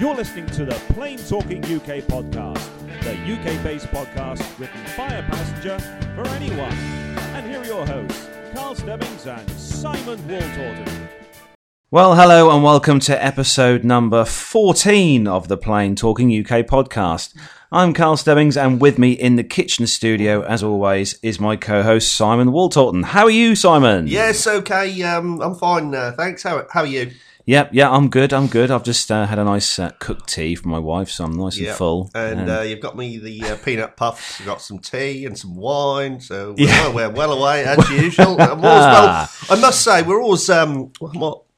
You're listening to the Plain Talking UK podcast, the UK based podcast written by a passenger for anyone. And here are your hosts, Carl Stebbings and Simon Waltorton. Well, hello and welcome to episode number 14 of the Plain Talking UK podcast. I'm Carl Stebbings, and with me in the kitchen studio, as always, is my co-host Simon Waltorton. How are you, Simon? Yes, okay. Um, I'm fine. Uh, thanks. How how are you? Yep, yeah, I'm good. I'm good. I've just uh, had a nice uh, cooked tea from my wife, so I'm nice Yeah. and full. And uh, you've got me the uh, peanut puffs. You've got some tea and some wine. So we're, we're well away as usual. I'm always well. I must say, we're always. Um,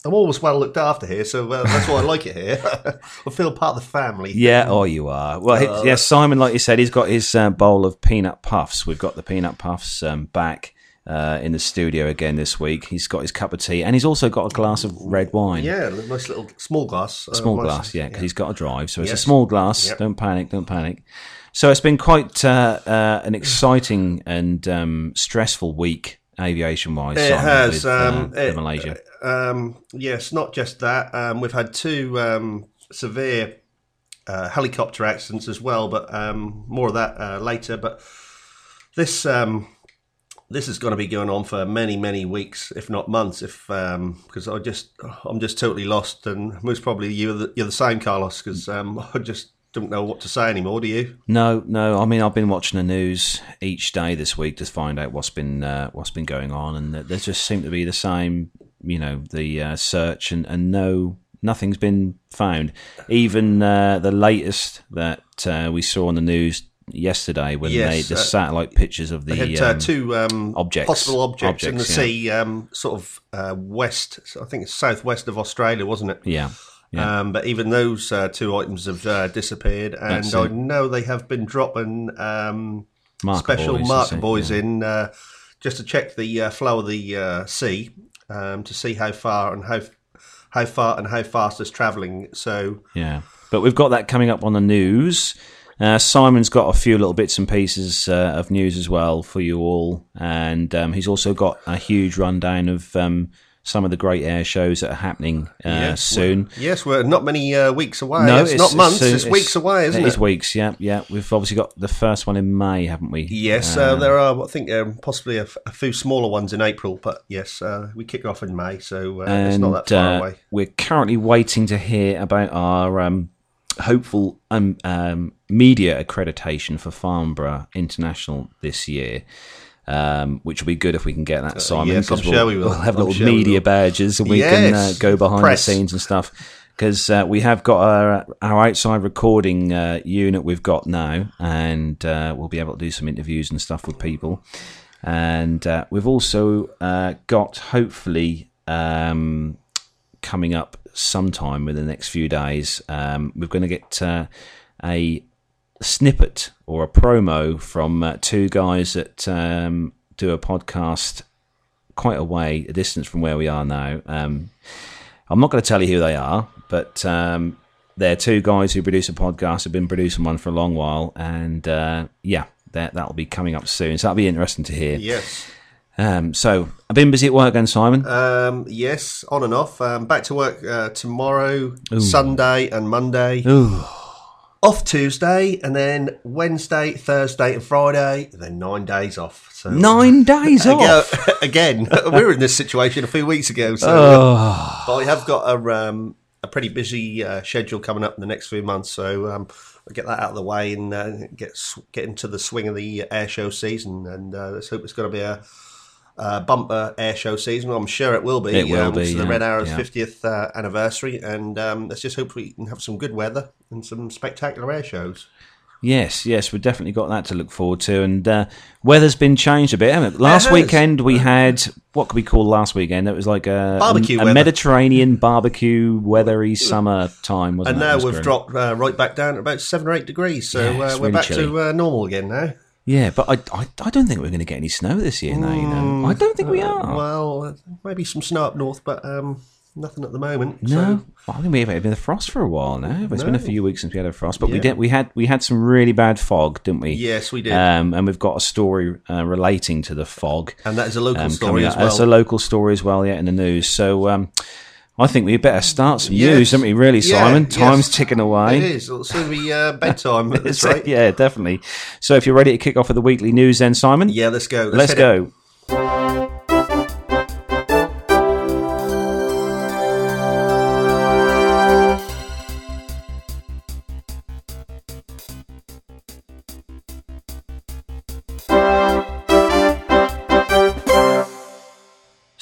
I'm always well looked after here, so uh, that's why I like it here. I feel part of the family. yeah, oh, you are. Well, Uh, yeah, Simon, like you said, he's got his uh, bowl of peanut puffs. We've got the peanut puffs um, back uh, in the studio again this week. He's got his cup of tea, and he's also got a glass of red wine. Yeah, a nice little small glass. uh, small nice- glass, yeah, because he's got to drive. So it's a small glass. Yep. Don't panic, don't panic. So it's been quite uh, uh, an exciting and um, stressful week aviation wise. It has. with, um, uh, it- Malaysia. Um, yes, not just that. Um, we've had two um, severe uh, helicopter accidents as well, but um, more of that uh, later. But this um, this is going to be going on for many, many weeks, if not months. If because I just I'm just totally lost, and most probably you're the, you're the same, Carlos, because um, I just don't know what to say anymore. Do you? No, no. I mean, I've been watching the news each day this week to find out what's been uh, what's been going on, and there just seem to be the same. You know, the uh, search and, and no, nothing's been found. Even uh, the latest that uh, we saw on the news yesterday, when Yes, they the uh, satellite pictures of the had uh, um, two um, objects- possible objects, in the yeah. sea, um, sort of uh, west. I think it's southwest of Australia, wasn't it? yeah, yeah. Um, but even those uh, two items have uh, disappeared, and That's I it. know they have been dropping um, Marker special buoys, marker buoys yeah. in uh, just to check the uh, flow of the uh, sea um, to see how far and how how far and how fast it's travelling. So Yeah, but we've got that coming up on the news. Uh, Simon's got a few little bits and pieces uh, of news as well for you all, and um, he's also got a huge rundown of um, some of the great air shows that are happening uh, yes, soon. we're- yes, we're not many uh, weeks away. No, it's, not months; soon- it's, weeks away, isn't It it? is weeks. Yeah, yeah. We've obviously got the first one in May, haven't we? Yes, Um, uh, there are. I think um, possibly a, f- a few smaller ones in April, but yes, uh, we kick off in May, so uh, it's not that far uh, away. We're currently waiting to hear about our um, hopeful um, um, media accreditation for Farnborough International this year. Um, which will be good if we can get that, Simon. Uh, yes, I'm 'cause sure we'll, we will. We'll have I'm little sure media badges and we can uh, go behind press. the scenes and stuff. Because uh, we have got our, our outside recording uh, unit we've got now, and uh, we'll be able to do some interviews and stuff with people. And uh, we've also uh, got, hopefully, um, coming up sometime within the next few days. Um, we're going to get uh, a snippet or a promo from uh, two guys that um, do a podcast quite a way, a distance from where we are now. Um, I'm not going to tell you who they are, but um, they're two guys who produce a podcast, have been producing one for a long while, and uh, yeah, that that'll be coming up soon. So that'll be interesting to hear. Yes. Um, so I've been busy at work again, Simon. Um, yes, on and off. Um, back to work uh, tomorrow, Sunday, and Monday. Ooh. Off Tuesday, and then Wednesday, Thursday, and Friday. And then nine days off. So Nine days off. Again, again, we were in this situation a few weeks ago. So, Oh. but I have got a um, a pretty busy uh, schedule coming up in the next few months. So um, I'll get that out of the way and uh, get get into the swing of the air show season. And uh, let's hope it's going to be a. Uh, bumper air show season. I'm sure it will be. It will um, be, It's the Red Arrow's yeah. 50th uh, anniversary, and um, let's just hope we can have some good weather and some spectacular air shows. Yes, yes, we've definitely got that to look forward to. And uh, weather's been changed a bit. Last weekend we had what could we call last weekend? It was like a Barbecue a, a. Mediterranean barbecue, weathery summer time, wasn't And now we've dropped uh, right back down to about seven or eight degrees, so Yeah, uh, we're really back chilly. to uh, normal again now. Yeah, but I, I, I don't think we're going to get any snow this year. Now, you know, I don't think we are. Mm. Well, uh, maybe some snow up north, but um, nothing at the moment. no, So, well, I think we haven't had a frost for a while now. It's been a No. few weeks since we had a frost, but we Yeah. did. We had we had some really bad fog, didn't we? yes, we did, Um, and we've got a story uh, relating to the fog. and that is a local um, story coming as up. well. That's a local story as well, yeah, in the news. So um, I think we better start some Yes. news, don't we? Really, Yeah, Simon. yes. Time's ticking away. It is. It'll soon be uh, bedtime. That's right. Yeah, definitely. So if you're ready to kick off with the weekly news, then Simon, Yeah, let's go. let's go. it.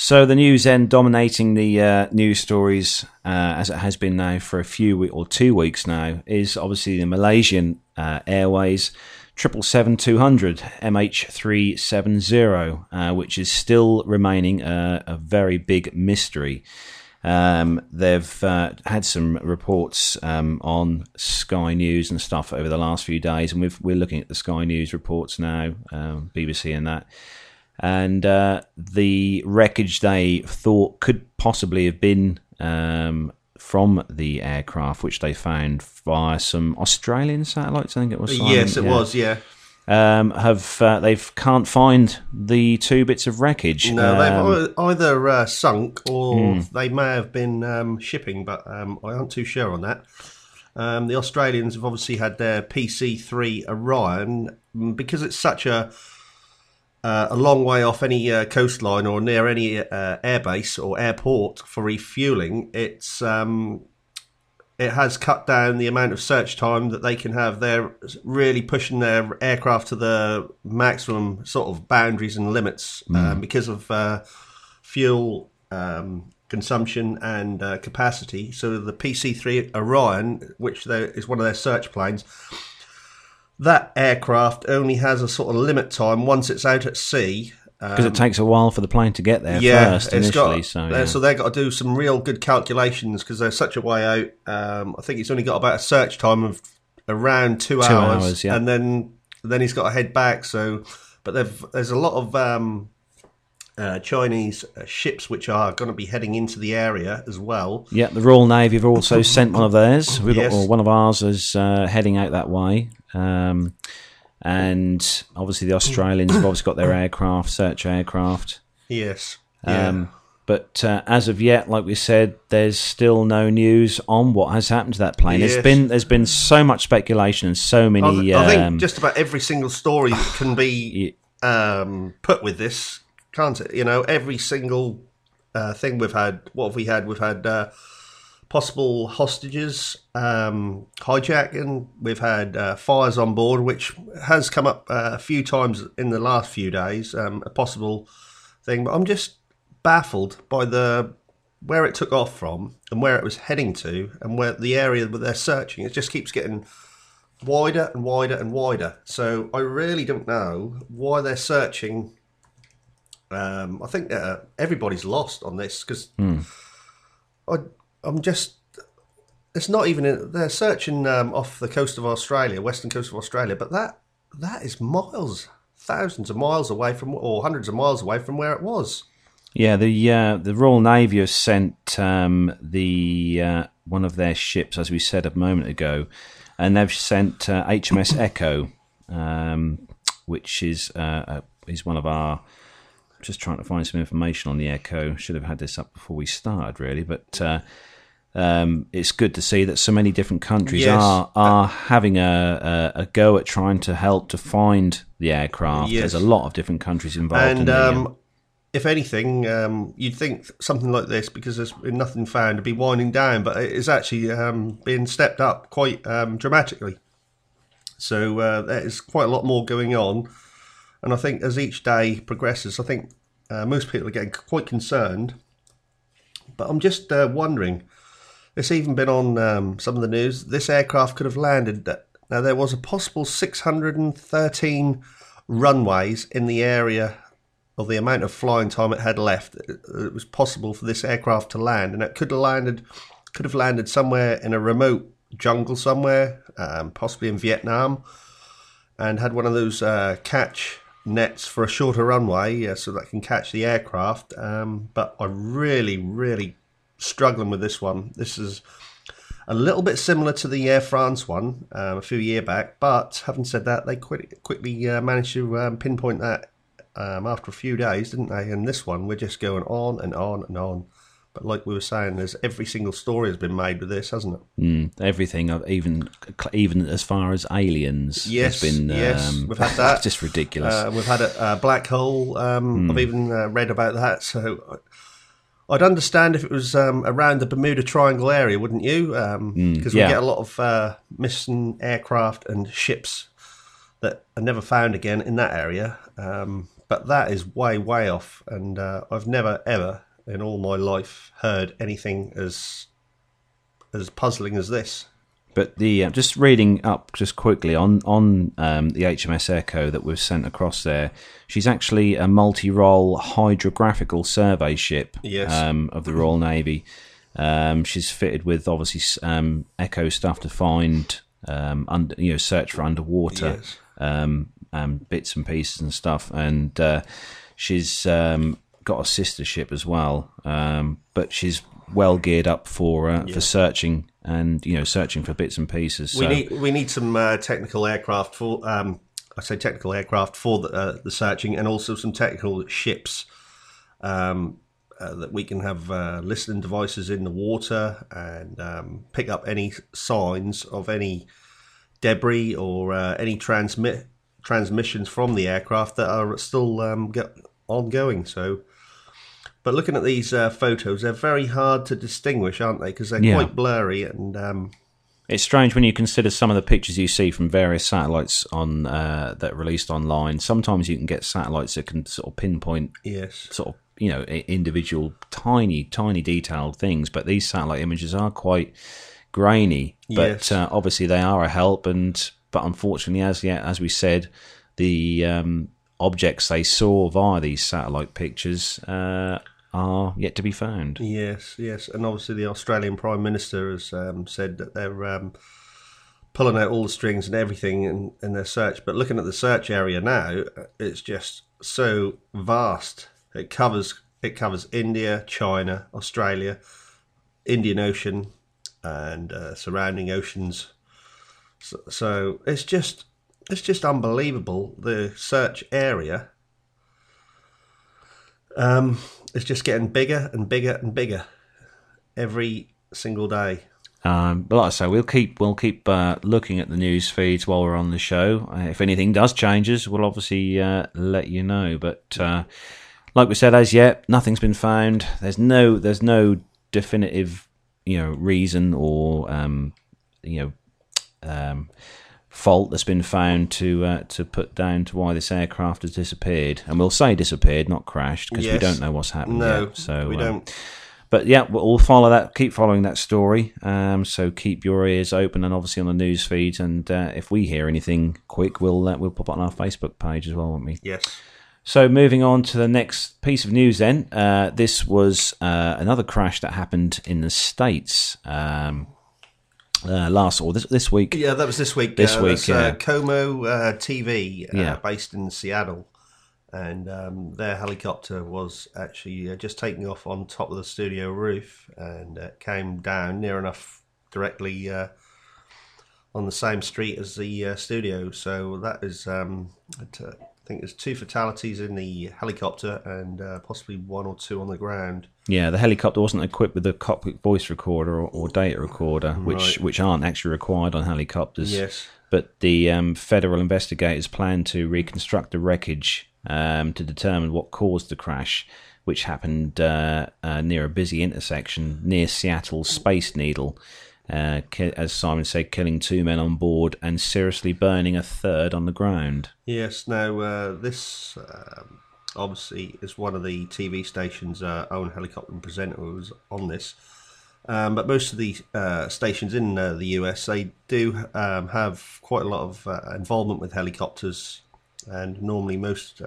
So the news then dominating the uh, news stories uh, as it has been now for a few we- or two weeks now is obviously the Malaysian uh, Airways triple seven two hundred MH three seven zero, uh, which is still remaining a, a very big mystery. Um, they've uh, had some reports um, on Sky News and stuff over the last few days, and we've, we're looking at the Sky News reports now, um, BBC and that and uh, the wreckage they thought could possibly have been um, from the aircraft, which they found via some Australian satellites. I think it was. Simon? Yes, it Yeah. was. Yeah. Um, have uh, they can't find the two bits of wreckage? No, Um, they've either uh, sunk or they may have been um, shipping, but um, I aren't too sure on that. Um, the Australians have obviously had their PC3 Orion mm, because it's such a uh, a long way off any uh, coastline or near any uh, airbase or airport for refueling. It's um, it has cut down the amount of search time that they can have. They're really pushing their aircraft to the maximum sort of boundaries and limits um, because of uh, fuel um, consumption and uh, capacity. So the PC-3 Orion, which is one of their search planes, that aircraft only has a sort of limit time once it's out at sea. because it takes a while for the plane to get there yeah, first initially. got, so uh, yeah. so they've got to do some real good calculations because they're such a way out. Um, I think he's only got about a search time of around two, Two hours, hours, yeah. and then then he's got to head back. So, but they've, there's a lot of um, uh, Chinese uh, ships which are going to be heading into the area as well. Yeah, the Royal Navy have also sent one of theirs. We've Yes. got one of ours is uh, heading out that way. Um, and obviously, the Australians have obviously got their aircraft, search aircraft. Yes. Yeah. Um, but uh, as of yet, like we said, there's still no news on what has happened to that plane. There's Yes. been there's been so much speculation and so I, many. th- I um, think just about every single story can be um, put with this, can't it? You know, every single uh, thing we've had. What have we had? We've had uh, possible hostages, um, hijacking. We've had uh, fires on board, which has come up uh, a few times in the last few days. Um, a possible thing, but I'm just baffled by the where it took off from and where it was heading to and where the area that they're searching. It just keeps getting wider and wider and wider. So I really don't know why they're searching. Um, I think uh, everybody's lost on this because I I'm just. It's not even. In, they're searching um, off the coast of Australia, western coast of Australia, but that that is miles, thousands of miles away from, or hundreds of miles away from where it was. Yeah, the uh, the Royal Navy has sent um, the uh, one of their ships, as we said a moment ago, and they've sent uh, HMS Echo, um, which is uh, uh, is one of our. Just trying to find some information on the Echo. Should have had this up before we started, really, but. Uh, um, it's good to see that so many different countries Yes. are are having a, a a go at trying to help to find the aircraft. Yes. There's a lot of different countries involved. in And the, uh, um, if anything, um, you'd think something like this, because there's been nothing found, to be winding down, but it is actually um, being stepped up quite um, dramatically. So uh, there is quite a lot more going on. And I think as each day progresses, I think uh, most people are getting quite concerned. But I'm just uh, wondering. It's even been on um, some of the news. This aircraft could have landed. Now there was a possible 613 runways in the area of the amount of flying time it had left. It it was possible for this aircraft to land, and it could have landed, could have landed somewhere in a remote jungle somewhere, um, possibly in Vietnam, and had one of those uh, catch nets for a shorter runway, yeah, so that can catch the aircraft. Um, but I'm really, really struggling with this one. This is a little bit similar to the Air France one um, a few year back, but having said that, they quick, quickly uh, managed to um, pinpoint that um, after a few days, didn't they? And this one, we're just going on and on and on. But like we were saying, there's every single story has been made with this, hasn't it? Mm, everything, even even as far as aliens, Yes, has been yes, um, we've had that. just ridiculous. Uh, we've had a, a black hole. Um, I've even uh, read about that. So I'd understand if it was um, around the Bermuda Triangle area, wouldn't you? Because yeah. we get a lot of uh, missing aircraft and ships that are never found again in that area. Um, but that is way, way off, and uh, I've never ever in all my life heard anything as as puzzling as this. But the uh, just reading up just quickly on on um, the HMS Echo that was sent across there, she's actually a multi-role hydrographical survey ship Yes. um, of the Royal Navy. Um, she's fitted with obviously um, Echo stuff to find, um, under, you know, search for underwater Yes. um, um, bits and pieces and stuff, and uh, she's um, got a sister ship as well, um, but she's well geared up for uh, for searching and you know searching for bits and pieces. So, We need we need some uh, technical aircraft for um, I say technical aircraft for the, uh, the searching, and also some technical ships um, uh, that we can have uh, listening devices in the water and um, pick up any signs of any debris or uh, any transmit transmissions from the aircraft that are still um, ongoing. So. But looking at these uh, photos, they're very hard to distinguish, aren't they? Because they're Yeah. quite blurry and um, It's strange when you consider some of the pictures you see from various satellites on uh, that are released online. Sometimes you can get satellites that can sort of pinpoint yes, sort of you know individual tiny tiny detailed things, but these satellite images are quite grainy. But Yes. uh, obviously they are a help, and but unfortunately, as yet as we said, the um, objects they saw via these satellite pictures uh, are yet to be found. Yes, yes, and obviously the Australian Prime Minister has um, said that they're um, pulling out all the strings and everything in, in their search. But looking at the search area now, it's just so vast. It covers it covers India, China, Australia, Indian Ocean, and uh, surrounding oceans. So, so it's just it's just unbelievable the search area. Um, it's just getting bigger and bigger and bigger every single day. Um, but like I say, we'll keep we'll keep uh, looking at the news feeds while we're on the show. Uh, if anything does changes, we'll obviously uh, let you know. But uh, like we said, as yet, nothing's been found. There's no there's no definitive you know reason or um, you know um, fault that's been found to uh, to put down to why this aircraft has disappeared. And we'll say disappeared, not crashed, because we don't know what's happened No, yet. So we um, don't. but yeah, we'll follow that. Keep following that story. Um, so keep your ears open, and obviously on the news feeds. And uh, if we hear anything quick, we'll uh, we'll pop it on our Facebook page as well, won't we? Yes. So moving on to the next piece of news. Then uh, this was uh, another crash that happened in the states um, uh, last or this this week. Yeah, that was this week. This uh, week, that's, yeah. uh, KOMO uh, TV, uh, Yeah. based in Seattle, and um, their helicopter was actually uh, just taking off on top of the studio roof and uh, came down near enough directly uh, on the same street as the uh, studio. So that is, um, uh, I think there's two fatalities in the helicopter and uh, possibly one or two on the ground. Yeah, the helicopter wasn't equipped with a cockpit voice recorder or, or data recorder, which Right. which aren't actually required on helicopters. Yes. but the um, federal investigators plan to reconstruct the wreckage um, to determine what caused the crash, which happened uh, uh, near a busy intersection near Seattle's Space Needle. Uh, as Simon said, killing two men on board and seriously burning a third on the ground. Yes. Now, uh, this um, obviously is one of the TV station's uh, own helicopter presenters on this. Um, but most of the uh, stations in uh, the US, they do um, have quite a lot of uh, involvement with helicopters, and normally most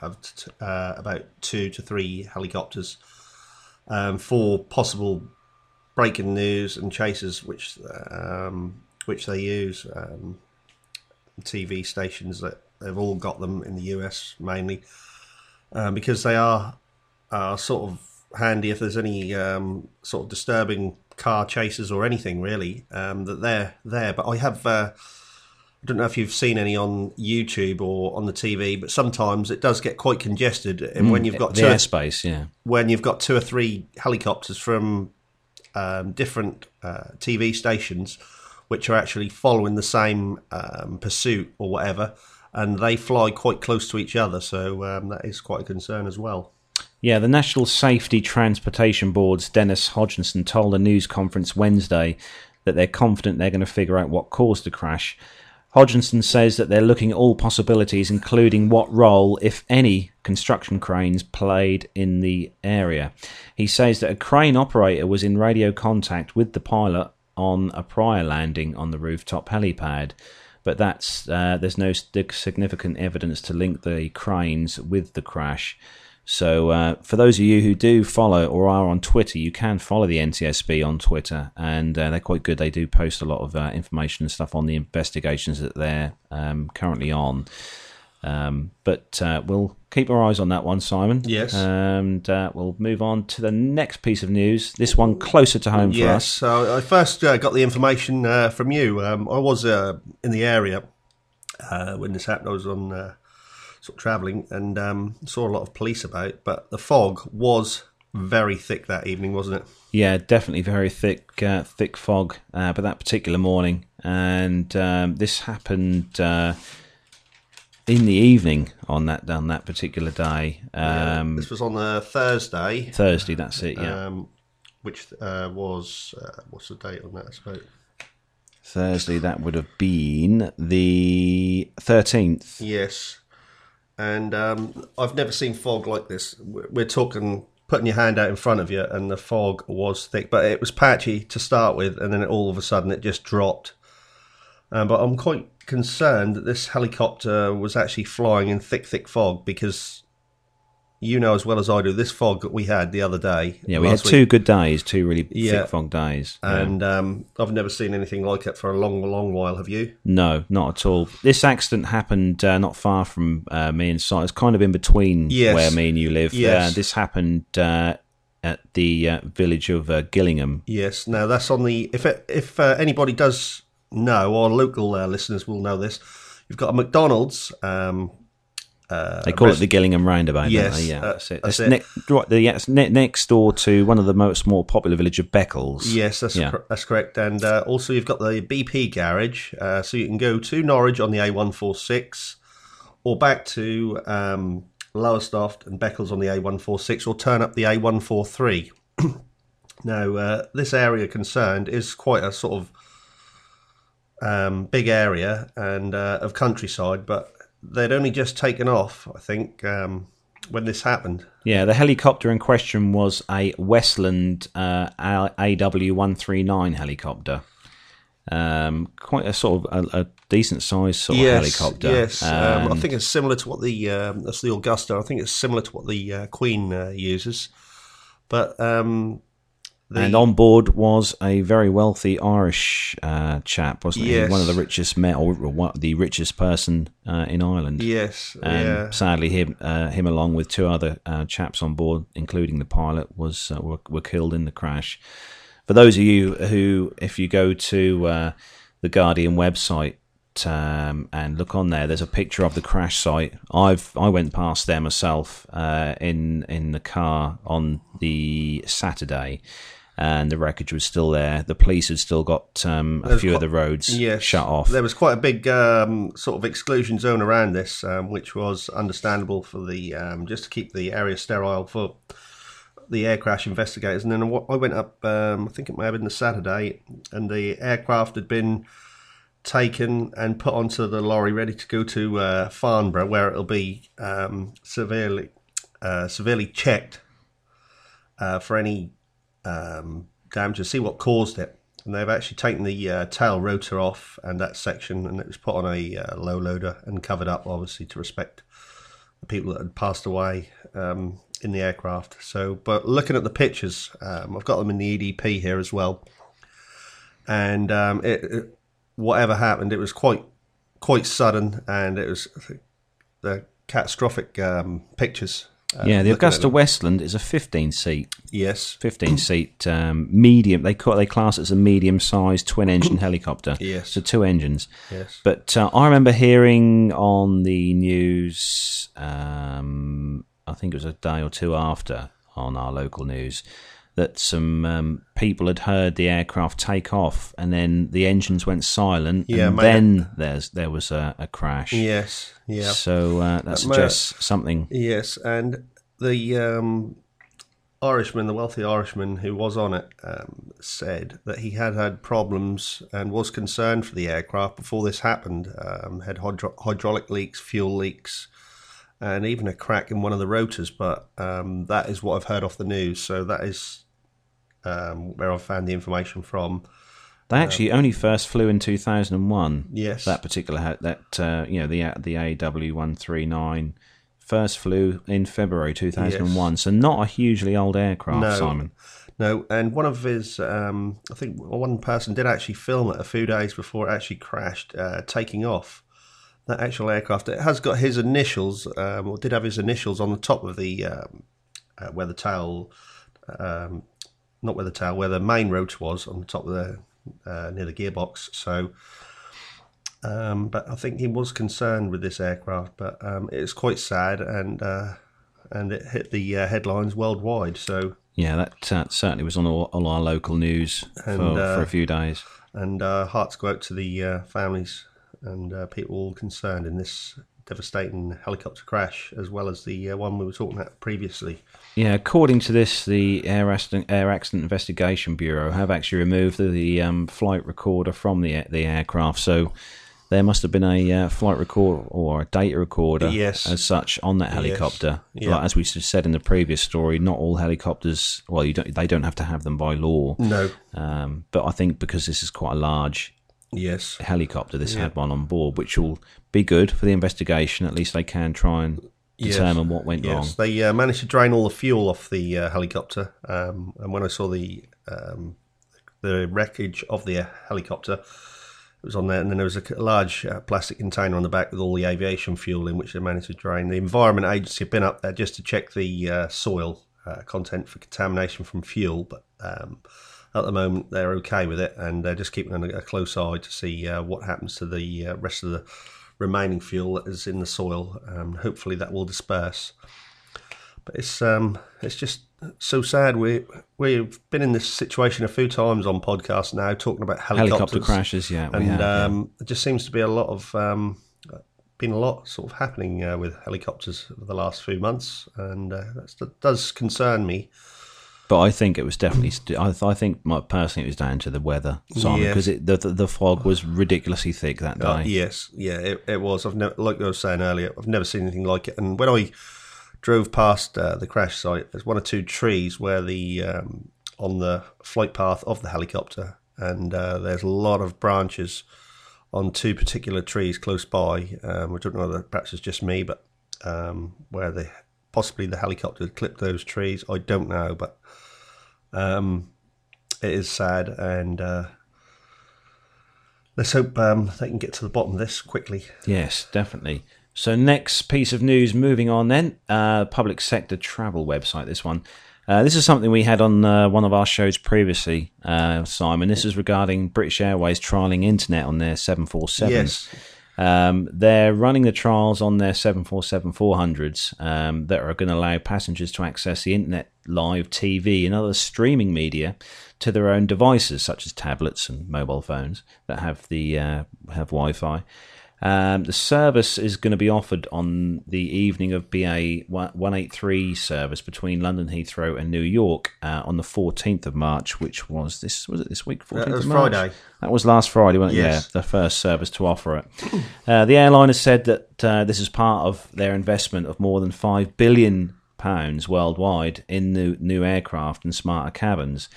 have t- about two to three helicopters um, for possible breaking news and chases, which um, which they use. Um, TV stations that they've all got them in the US mainly um, because they are are sort of handy if there's any um, sort of disturbing car chases or anything really um, that they're there. But I have uh, I don't know if you've seen any on YouTube or on the TV, but sometimes it does get quite congested. And when you've got Mm, the two, airspace, yeah. when you've got two or three helicopters from um, different uh, TV stations, which are actually following the same um, pursuit or whatever, and they fly quite close to each other, so um, that is quite a concern as well. Yeah, the National Safety Transportation Board's Dennis Hogenson told a news conference Wednesday that they're confident they're going to figure out what caused the crash. Hogenson says that they're looking at all possibilities, including what role, if any, construction cranes played in the area. He says that a crane operator was in radio contact with the pilot on a prior landing on the rooftop helipad, but that's uh, there's no significant evidence to link the cranes with the crash. So, uh, for those of you who do follow or are on Twitter, you can follow the NTSB on Twitter, and uh, they're quite good. They do post a lot of uh, information and stuff on the investigations that they're um, currently on. Um, but uh, we'll keep our eyes on that one, Simon. Yes. And uh, we'll move on to the next piece of news. This one closer to home for us. so I first uh, got the information uh, from you. Um, I was uh, in the area uh, when this happened. I was on uh, sort of travelling and um, saw a lot of police about, but the fog was very thick that evening, wasn't it? Yeah, definitely very thick, uh, thick fog. Uh, but that particular morning, and um, this happened uh, in the evening on that on that particular day, um, this was on a Thursday, Thursday. That's it. Yeah, um, which uh, was uh, what's the date on that? It's about Thursday. That would have been the thirteenth. Yes, and um, I've never seen fog like this. We're talking putting your hand out in front of you, and the fog was thick, but it was patchy to start with, and then all of a sudden it just dropped. Um, but I'm quite concerned that this helicopter was actually flying in thick, thick fog because you know as well as I do this fog that we had the other day. Yeah, we had last week, two good days, two really Yeah. thick fog days. Yeah. and um, I've never seen anything like it for a long, long while. Have you? No, not at all. This accident happened uh, not far from uh, me and Si. It's kind of in between Yes. where me and you live. Yes. Uh, this happened uh, at the uh, village of uh, Gillingham. Yes. Now that's on the if it, if uh, anybody does know or local listeners will know this, you've got a McDonald's. Um, uh, They call rest- it the Gillingham Roundabout. Yes, yeah, uh, that's it. that's That's it. Ne- right, the, yeah, it's ne- next door to one of the most more popular village of Beccles. Yes, that's Yeah. cor- that's correct. And uh, also you've got the BP garage, uh, so you can go to Norwich on the A146, or back to um, Lowestoft and Beccles on the A146, or turn up the A143. now, uh, this area concerned is quite a sort of um, big area and uh, of countryside, but they'd only just taken off, I think, um, when this happened. Yeah, the helicopter in question was a Westland uh, AW139 helicopter. Um, quite a sort of a, a decent sized sort of helicopter. Yes, um, I think it's similar to what the um, that's the Agusta. I think it's similar to what the uh, Queen uh, uses, but um, the, and on board was a very wealthy Irish uh, chap, wasn't he? One of the richest men, or one- the richest person uh, in Ireland. yes, And yeah, sadly, him, uh, him along with two other uh, chaps on board, including the pilot, was uh, were, were killed in the crash. For those of you who, if you go to uh, the Guardian website um, and look on there, there's a picture of the crash site. I've I went past there myself uh, in in the car on the Saturday. And the wreckage was still there. The police had still got um, a few of the roads yes. shut off. There was quite a big um, sort of exclusion zone around this, um, which was understandable for the um, just to keep the area sterile for the air crash investigators. And then I went up, um, I think it may have been the Saturday, and the aircraft had been taken and put onto the lorry, ready to go to uh, Farnborough, where it'll be um, severely uh, severely checked uh, for any um, damage to see what caused it. And they've actually taken the uh, tail rotor off and that section, and it was put on a uh, low loader and covered up, obviously, to respect the people that had passed away um, in the aircraft. So, but looking at the pictures, um, I've got them in the EDP here as well. And um, it, it, whatever happened, it was quite quite sudden, and it was the catastrophic um, pictures. Uh, yeah, the Agusta. Westland is a 15 seat, Yes. 15 seat um, medium. They call they class it as a medium sized twin engine helicopter. Yes. so two engines. Yes. But uh, I remember hearing on the news, um, I think it was a day or two after on our local news, that some um, people had heard the aircraft take off and then the engines went silent Yeah, and then there's there was a, a crash. Yes. Yeah. So uh, that suggests something. Yes, and the um, Irishman, the wealthy Irishman who was on it, um, said that he had had problems and was concerned for the aircraft before this happened. Um, had hydro- hydraulic leaks, fuel leaks, and even a crack in one of the rotors. But um, that is what I've heard off the news. So that is um, where I found the information from. They actually only first flew in 2001. Yes. That particular that uh, you know the the AW139 first flew in February 2001. So not a hugely old aircraft, No. Simon. No, and one of his, um, I think one person did actually film it a few days before it actually crashed, uh, taking off. That actual aircraft, it has got his initials, um, or did have his initials on the top of the um, uh, where the tail, um, not where the tail, where the main rotor was on the top of the uh, near the gearbox. So, um, but I think he was concerned with this aircraft, but um, it's quite sad, and uh, and it hit the uh, headlines worldwide. So. Yeah, that uh, certainly was on all, all our local news for, And, uh, for a few days. and uh, hearts go out to the uh, families and uh, people concerned in this devastating helicopter crash, as well as the uh, one we were talking about previously. Yeah, according to this, the Air Accident, Air Accident Investigation Bureau have actually removed the, the um, flight recorder from the the aircraft. So there must have been a uh, flight recorder or a data recorder, Yes. as such, on that helicopter. Yeah. Like, as we said in the previous story, not all helicopters. Well, you don't, they don't have to have them by law. No. Um, but I think because this is quite a large Yes. helicopter, this had one on board, which will be good for the investigation. At least they can try and Yes. determine what went wrong. Yes, they uh, managed to drain all the fuel off the uh, helicopter. Um, and when I saw the um, the wreckage of the helicopter, it was on there, and then there was a large uh, plastic container on the back with all the aviation fuel in, which they managed to drain. The Environment Agency have been up there just to check the uh, soil uh, content for contamination from fuel, but um, at the moment they're okay with it, and they're just keeping a, a close eye to see uh, what happens to the uh, rest of the remaining fuel that is in the soil. Um, hopefully, that will disperse. But it's um, it's just so sad. We we've been in this situation a few times on podcasts now, talking about helicopters. Helicopter crashes, yeah, and have. yeah. um, there just seems to be a lot of um, been a lot sort of happening uh, with helicopters over the last few months, and uh, that does concern me. But I think it was definitely. St- I, th- I think my, personally it was down to the weather, Simon, Yes. because the, the the fog was ridiculously thick that day. Uh, yes, yeah, it, it was. I've never, like I was saying earlier, I've never seen anything like it. And when I drove past uh, the crash site, there's one or two trees where the um, on the flight path of the helicopter, and uh, there's a lot of branches on two particular trees close by. Um, I don't know whether perhaps it's just me, but um, where the possibly the helicopter clipped those trees, I don't know, but um, it is sad and. Uh, Let's hope um, they can get to the bottom of this quickly. Yes, definitely. So next piece of news, moving on then, uh, public sector travel website. This one, uh, this is something we had on uh, one of our shows previously, uh, Simon. This is regarding British Airways trialing internet on their seven four seven. Yes. Um, they're running the trials on their 747 400s um, that are going to allow passengers to access the internet, live TV, and other streaming media to their own devices, such as tablets and mobile phones that have the uh, have Wi-Fi. Um, the service is going to be offered on the evening of BA 183 service between London Heathrow and New York uh, on the 14th of March, which was this was it this week 14th That was of March? Friday. That was last Friday, wasn't it? Yes. Yeah, the first service to offer it. Uh, the airline has said that uh, this is part of their investment of more than five billion pounds worldwide in new new aircraft and smarter cabins,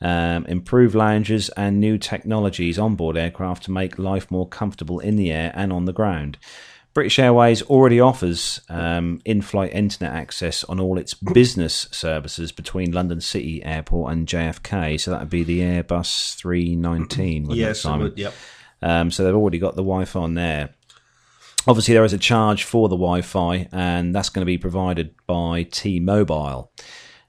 um, improved lounges, and new technologies on board aircraft to make life more comfortable in the air and on the ground. British Airways already offers um, in-flight internet access on all its business services between London City Airport and JFK. So that would be the Airbus 319. wouldn't it, Yes, it would, yep. Um, so they've already got the Wi-Fi on there. Obviously, there is a charge for the Wi-Fi, and that's going to be provided by T-Mobile.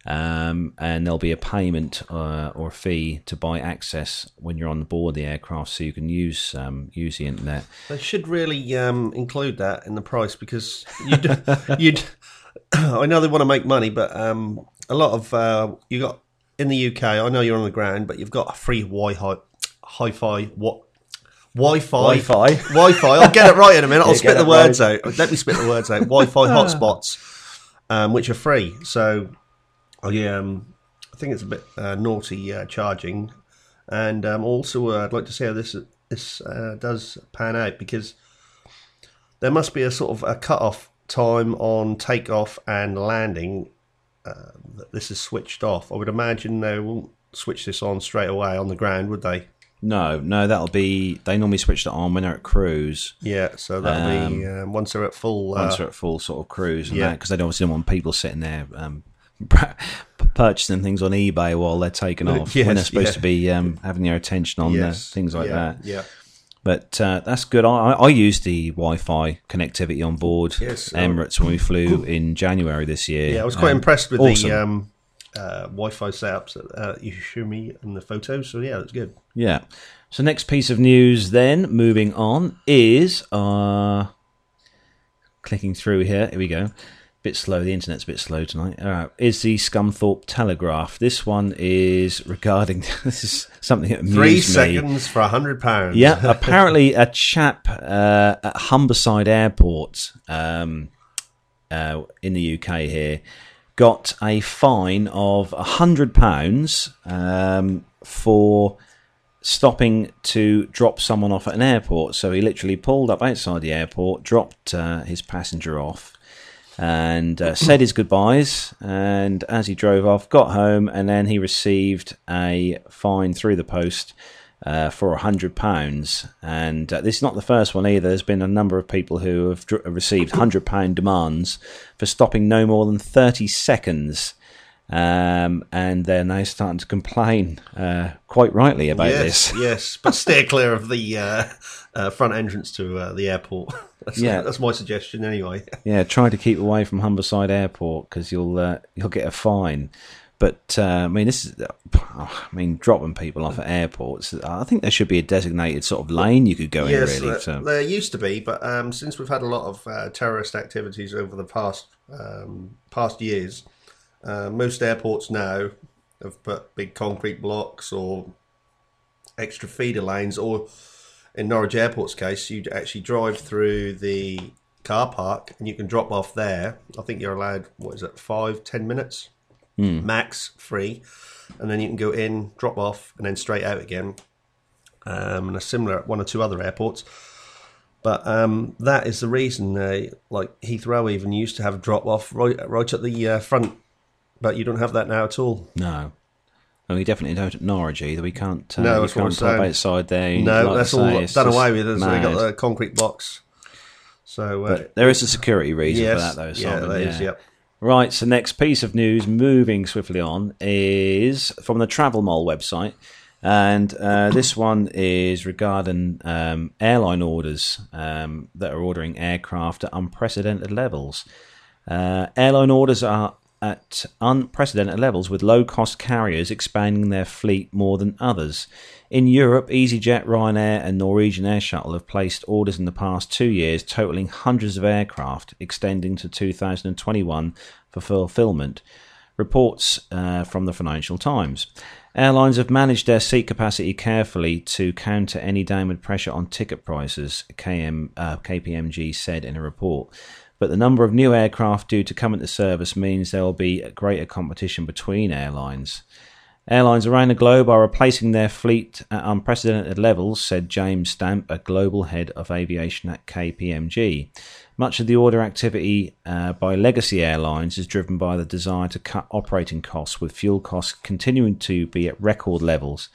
Um, and there'll be a payment uh, or a fee to buy access when you're on board the aircraft, so you can use um, use the internet. They should really um, include that in the price because you'd, you'd I know they want to make money, but um, a lot of uh, you got in the UK. I know you're on the ground, but you've got a free Wi-Fi, hi-fi, what Wi-Fi, Wi-Fi. Wi-Fi. I'll get it right in a minute. I'll Yeah, spit the it words out. Let me spit the words out. Wi-Fi hotspots, um, which are free. So, I um, I think it's a bit uh, naughty uh, charging, and um, also uh, I'd like to see how this this uh, does pan out because there must be a sort of a cut-off time on takeoff and landing uh, that this is switched off. I would imagine they won't switch this on straight away on the ground, would they? No, no, that'll be. They normally switch that on when they're at cruise. Yeah, so that'll be um, once they're at full. Uh, once they're at full sort of cruise and yeah. because they don't obviously don't want people sitting there um, purchasing things on eBay while they're taking off when they're supposed yeah. to be um, having their attention on yes, uh, things like yeah, that. Yeah, But uh, that's good. I, I used the Wi-Fi connectivity on board Yes, oh. Emirates when we flew in January this year. yeah. I was quite Um, impressed with awesome. the um, uh, Wi-Fi setups that uh, you showed me in the photos. So yeah, that's good. Yeah. So next piece of news then, moving on, is uh clicking through here. Here we go. Bit slow. The internet's a bit slow tonight. All right. Is the Scunthorpe Telegraph? This one is regarding. This is something that Three me. seconds for a hundred pounds. Yeah, apparently a chap uh, at Humberside Airport um, uh, in the UK here got a fine of a hundred pounds um, for stopping to drop someone off at an airport. So he literally pulled up outside the airport, dropped uh, his passenger off, and uh, said his goodbyes. And as he drove off, got home, and then he received a fine through the post uh, for a hundred pounds. And uh, this is not the first one either. There's been a number of people who have dr- received hundred pound demands for stopping no more than thirty seconds. Um, and they're now starting to complain, uh, quite rightly, about yes, this. yes, but stay clear of the uh, uh, front entrance to uh, the airport. That's, Yeah. that's my suggestion anyway. Yeah, try to keep away from Humberside Airport because you'll uh, you'll get a fine. But uh, I mean, this is I mean, dropping people off at airports. I think there should be a designated sort of lane you could go Yes, in. Really, there, so. there used to be, but um, since we've had a lot of uh, terrorist activities over the past um, past years, uh, most airports now have put big concrete blocks or extra feeder lanes, or in Norwich Airport's case, you'd actually drive through the car park and you can drop off there. I think you're allowed what is it, five, ten minutes max, free, and then you can go in, drop off, and then straight out again um, and a similar at one or two other airports. But um, that is the reason, uh, like Heathrow even used to have drop off right, right at the uh, front, but you don't have that now at all. No. No, we definitely don't at Norwich either. We can't. Uh, No, we what can't I'm outside there. no, like that's say, all done away with. So they got the concrete box. So, uh, there is a security reason yes, for that, though. yeah, Simon, there is, yep. Right, so next piece of news, moving swiftly on, is from the Travel Mole website. And uh, this one is regarding um, airline orders um, that are ordering aircraft at unprecedented levels. Uh, airline orders are at unprecedented levels, with low cost carriers expanding their fleet more than others. In Europe, EasyJet, Ryanair, and Norwegian Air Shuttle have placed orders in the past two years totaling hundreds of aircraft, extending to 2021 for fulfillment. Reports uh, from the Financial Times. Airlines have managed their seat capacity carefully to counter any downward pressure on ticket prices, KM, uh, KPMG said in a report. But the number of new aircraft due to come into service means there will be greater competition between airlines. Airlines around the globe are replacing their fleet at unprecedented levels, said James Stamp, a global head of aviation at KPMG. Much of the order activity uh, by legacy airlines is driven by the desire to cut operating costs, with fuel costs continuing to be at record levels,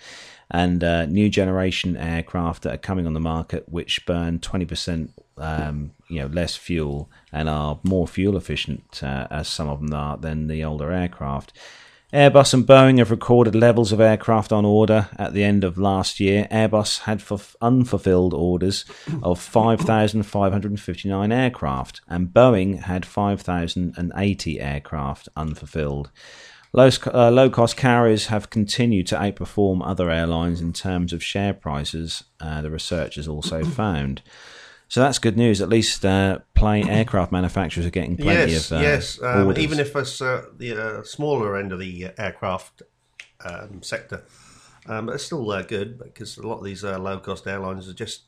and uh, new generation aircraft that are coming on the market which burn 20% um, you know, less fuel and are more fuel efficient, uh, as some of them are, than the older aircraft. Airbus and Boeing have recorded levels of aircraft on order at the end of last year. Airbus had f- unfulfilled orders of 5,559 aircraft, and Boeing had 5,080 aircraft unfulfilled. Low, uh, cost carriers have continued to outperform other airlines in terms of share prices, uh, the researchers also found. So that's good news. At least uh, plane aircraft manufacturers are getting plenty yes, of uh, yes. Um, even if it's uh, the uh, smaller end of the aircraft um, sector, um, but it's still uh, good because a lot of these uh, low cost airlines are just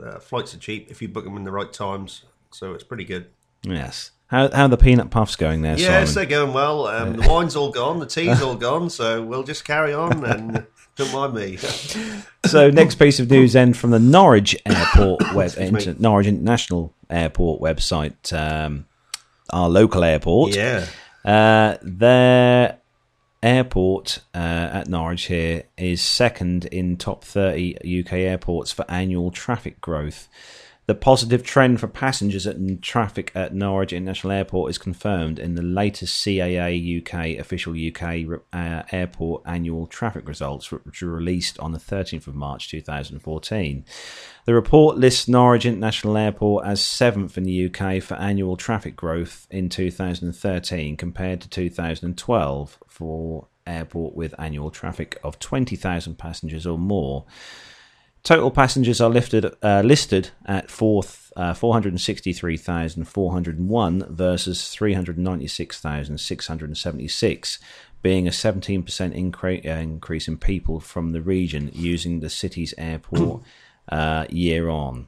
uh, flights are cheap if you book them in the right times. So it's pretty good. yes. How how are the peanut puffs going there, Yes, Simon? they're going well. Um, the wine's all gone, the tea's all gone, so we'll just carry on and don't mind me. So next piece of news then from the Norwich Airport web, inter, Norwich International Airport website, um, our local airport. yeah. Uh, their airport uh, at Norwich here is second in top 30 UK airports for annual traffic growth. The positive trend for passengers and traffic at Norwich International Airport is confirmed in the latest CAA UK official UK uh, airport annual traffic results, which were released on the 13th of March 2014. The report lists Norwich International Airport as seventh in the UK for annual traffic growth in 2013 compared to 2012 for airport with annual traffic of 20,000 passengers or more. Total passengers are lifted, uh, listed at fourth, uh, 463,401 versus 396,676, being a 17% incre- uh, increase in people from the region using the city's airport uh, year on.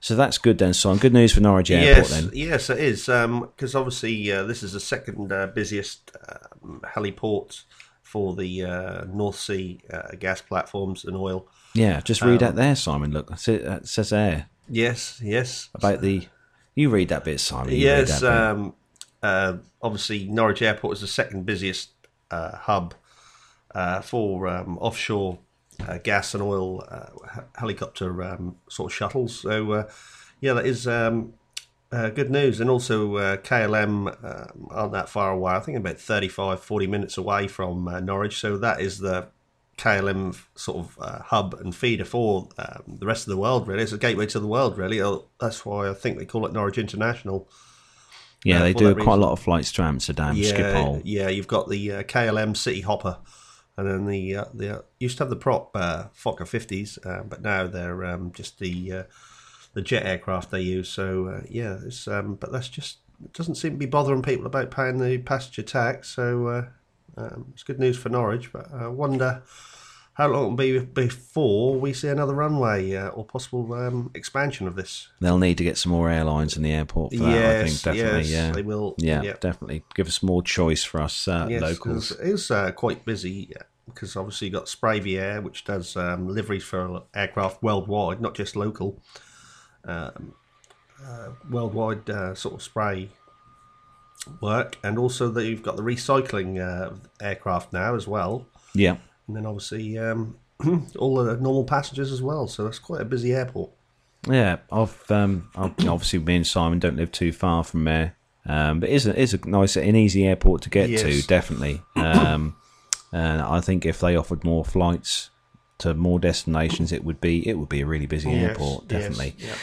So that's good then, Son. Good news for Norwich Airport yes, then. yes, it is. Because obviously, uh, this is the second uh, busiest um, heliport for the uh, North Sea uh, gas platforms and oil. Yeah, just read Um, out there, Simon. Look, it, says there Yes, yes. about the. You read that bit, Simon. You Yes, um, uh, obviously Norwich Airport is the second busiest uh, hub uh, for um, offshore uh, gas and oil uh, helicopter um, sort of shuttles. So, uh, yeah, that is um, uh, good news. And also, uh, KLM um aren't that far away. I think about 35, 40 minutes away from uh, Norwich. So, that is the KLM sort of uh, hub and feeder for um, the rest of the world, really. It's a gateway to the world, really. Uh, That's why I think they call it Norwich International. yeah, uh, they do quite a lot of flights to Amsterdam, yeah, Schiphol. Yeah, you've got the uh, KLM City Hopper, and then the uh, the uh, used to have the prop uh, Fokker fifties, uh, but now they're um, just the uh, the jet aircraft they use. So uh, yeah, it's um, but that's just it doesn't seem to be bothering people about paying the passenger tax. So uh, um, it's good news for Norwich, but I wonder. How long it'll be before we see another runway uh, or possible um, expansion of this? They'll need to get some more airlines in the airport for that. I think definitely. yes, yeah, they will. yeah, yeah. definitely give us more choice for us uh, Yes, locals. It is uh, quite busy because obviously you've got Spravey Air, which does um, liveries for aircraft worldwide, not just local. Um, uh, worldwide uh, sort of spray work, and also that you've got the recycling uh, aircraft now as well, Yeah, and then obviously um, all the normal passengers as well. So it's quite a busy airport. yeah. I've um, I've, obviously me and Simon don't live too far from there, um, but it is a, is a nice and easy airport to get to. Definitely. Um, and I think if they offered more flights to more destinations, it would be it would be a really busy airport. Yes, Definitely. yeah.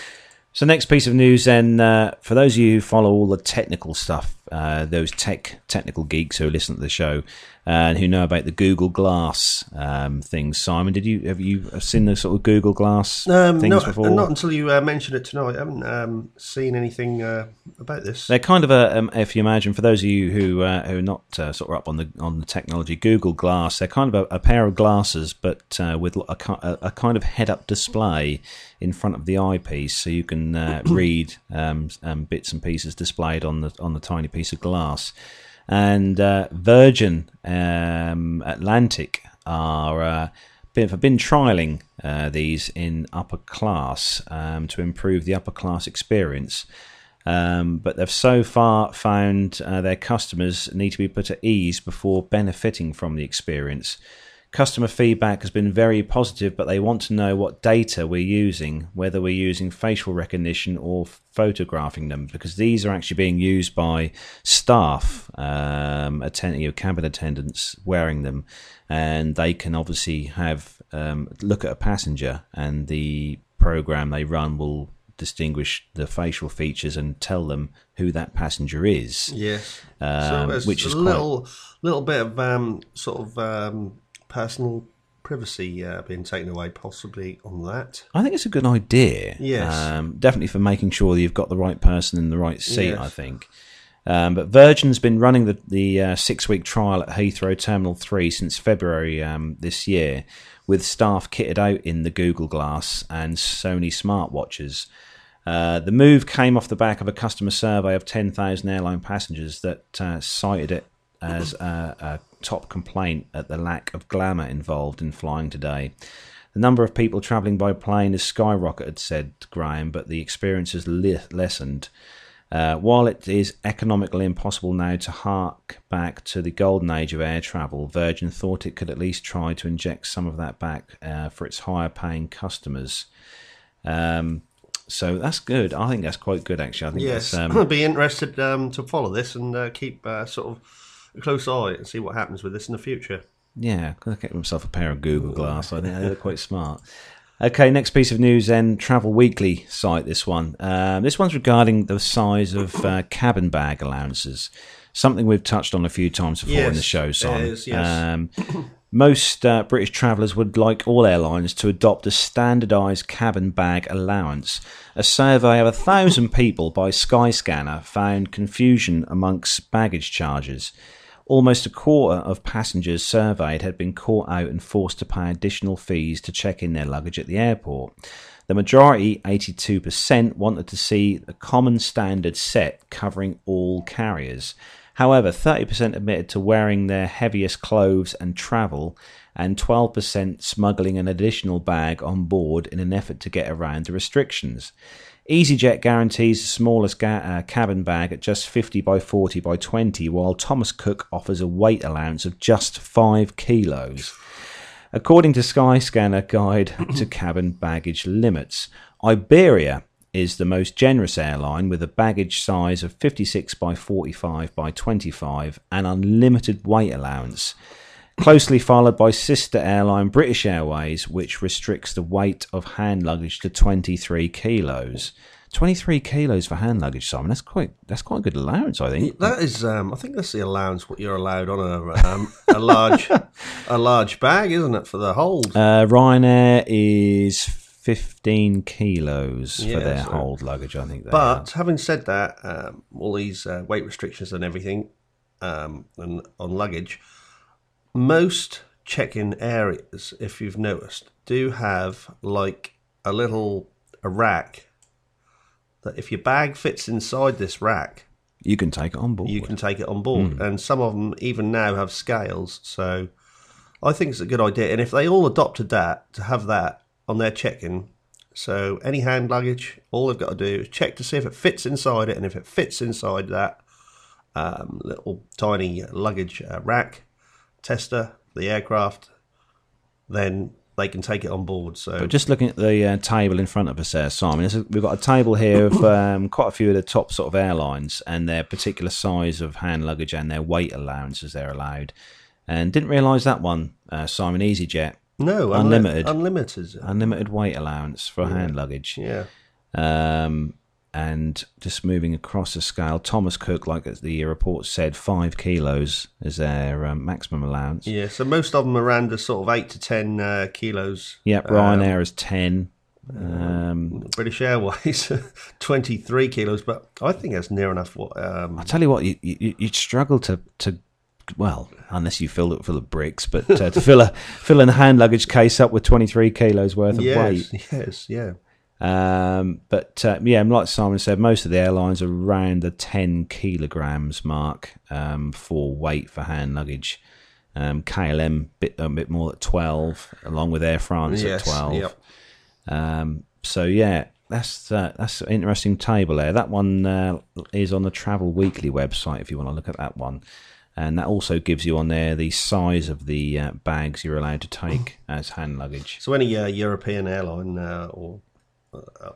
So, next piece of news, then, uh, for those of you who follow all the technical stuff, uh, those tech technical geeks who listen to the show and who know about the Google Glass um, things, Simon, did you have you seen the sort of Google Glass Um, things not, before? not until you uh, mentioned it tonight. I haven't um, seen anything uh, about this. They're kind of a, um, if you imagine, for those of you who uh, who are not uh, sort of up on the on the technology, Google Glass, they're kind of a, a pair of glasses, but uh, with a, a, a kind of head-up display in front of the eyepiece, so you can uh, read um, um, bits and pieces displayed on the on the tiny piece of glass. And uh, Virgin um, Atlantic are uh, been, have been trialing uh, these in upper class um, to improve the upper class experience. Um, but they've so far found uh, their customers need to be put at ease before benefiting from the experience. Customer feedback has been very positive, but they want to know what data we're using, whether we're using facial recognition or photographing them, because these are actually being used by staff, um, attend- you know, cabin attendants wearing them, and they can obviously have um, look at a passenger, and the program they run will distinguish the facial features and tell them who that passenger is. Yes. Um, so which is a quite- little little bit of um, sort of um, personal privacy uh, being taken away, possibly on that. I think it's a good idea. Yes. Um, definitely for making sure that you've got the right person in the right seat, Yes. I think. Um, but Virgin's been running the, the uh, six week trial at Heathrow Terminal 3 since February um, this year, with staff kitted out in the Google Glass and Sony smartwatches. Uh, the move came off the back of a customer survey of 10,000 airline passengers that uh, cited it as a, a top complaint at the lack of glamour involved in flying today. The number of people travelling by plane has skyrocketed, said Graham, but the experience has le- lessened. Uh, while it is economically impossible now to hark back to the golden age of air travel, Virgin thought it could at least try to inject some of that back uh, for its higher paying customers. Um, so that's good. I think that's quite good, actually. I think Yes, um, I'd be interested um, to follow this and uh, keep uh, sort of a close eye and see what happens with this in the future. Yeah, have get himself a pair of Google Glass. I think they look quite smart. Okay, next piece of news then Travel Weekly site. This one. Um, this one's regarding the size of uh, cabin bag allowances. Something we've touched on a few times before in the show, it Simon. is, yes. Um, most uh, British travellers would like all airlines to adopt a standardised cabin bag allowance. A survey of a thousand people by Skyscanner found confusion amongst baggage charges. Almost a quarter of passengers surveyed had been caught out and forced to pay additional fees to check in their luggage at the airport. The majority, 82%, wanted to see a common standard set covering all carriers. However, 30% admitted to wearing their heaviest clothes and travel, and 12% smuggling an additional bag on board in an effort to get around the restrictions. EasyJet guarantees the smallest ga- uh, cabin bag at just 50 by 40 by 20, while Thomas Cook offers a weight allowance of just 5 kilos. According to Skyscanner Guide to Cabin Baggage Limits, Iberia is the most generous airline with a baggage size of 56 by 45 by 25 and unlimited weight allowance. Closely followed by sister airline British Airways, which restricts the weight of hand luggage to 23 kilos. 23 kilos for hand luggage, Simon. That's quite that's quite a good allowance, I think. That is, um, I think that's the allowance what you're allowed on a um, a large a large bag, isn't it, for the hold? Uh, Ryanair is 15 kilos for their so- hold luggage, I think. But having said that, um, all these uh, weight restrictions and everything, um, and on luggage, most check-in areas, if you've noticed, do have like a little a rack that if your bag fits inside this rack, you can take it on board. you can take it on board. Hmm. And some of them even now have scales. So I think it's a good idea. And if they all adopted that to have that on their check-in, so any hand luggage, all they've got to do is check to see if it fits inside it, and if it fits inside that um, little tiny luggage uh, rack tester, the aircraft, then they can take it on board. So But just looking at the uh, table in front of us there, Simon, is- we've got a table here of um, quite a few of the top sort of airlines and their particular size of hand luggage and their weight allowances they're allowed. And didn't realise that one, uh, Simon EasyJet, no unli- unlimited. unlimited. unlimited weight allowance for hand luggage. yeah. Um, and just moving across the scale, Thomas Cook, like the report said, five kilos is their um, maximum allowance. Yeah, so most of them are around the sort of eight to ten uh, kilos. Yeah, Ryanair is ten. Um, British Airways, twenty three kilos, but I think that's near enough. What? Um, I tell you what, you, you, you'd struggle to, to well, unless you fill it full of bricks, but uh, to fill a fill a hand luggage case up with twenty three kilos worth of yes, weight. yes, yeah. Um, but uh, yeah, like Simon said, most of the airlines are around the 10 kilograms mark um, for weight for hand luggage. Um, KLM bit a bit more at 12, along with Air France Yes, at 12. yep. Um, so yeah, that's uh, that's an interesting table there. That one uh, is on the Travel Weekly website if you want to look at that one. and that also gives you on there the size of the uh, bags you're allowed to take as hand luggage. So any uh, European airline uh, or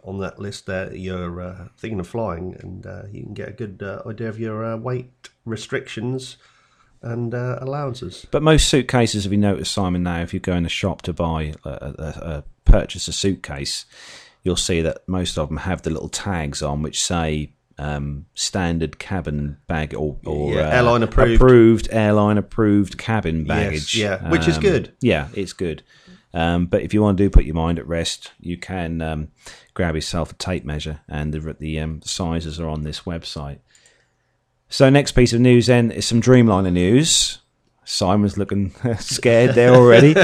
on that list there, you're uh, thinking of flying, and uh, you can get a good uh, idea of your uh, weight restrictions and uh, allowances. But most suitcases, if you notice, Simon, now if you go in the shop to buy a, purchase a suitcase, you'll see that most of them have the little tags on which say um, standard cabin bag or, or Yeah, uh, airline approved. approved airline approved cabin baggage. yeah, which is Um, good. Yeah, it's good. Um, but if you want to do put your mind at rest, you can um, grab yourself a tape measure, and the the um, sizes are on this website. So next piece of news then is some Dreamliner news. Simon's looking scared there already.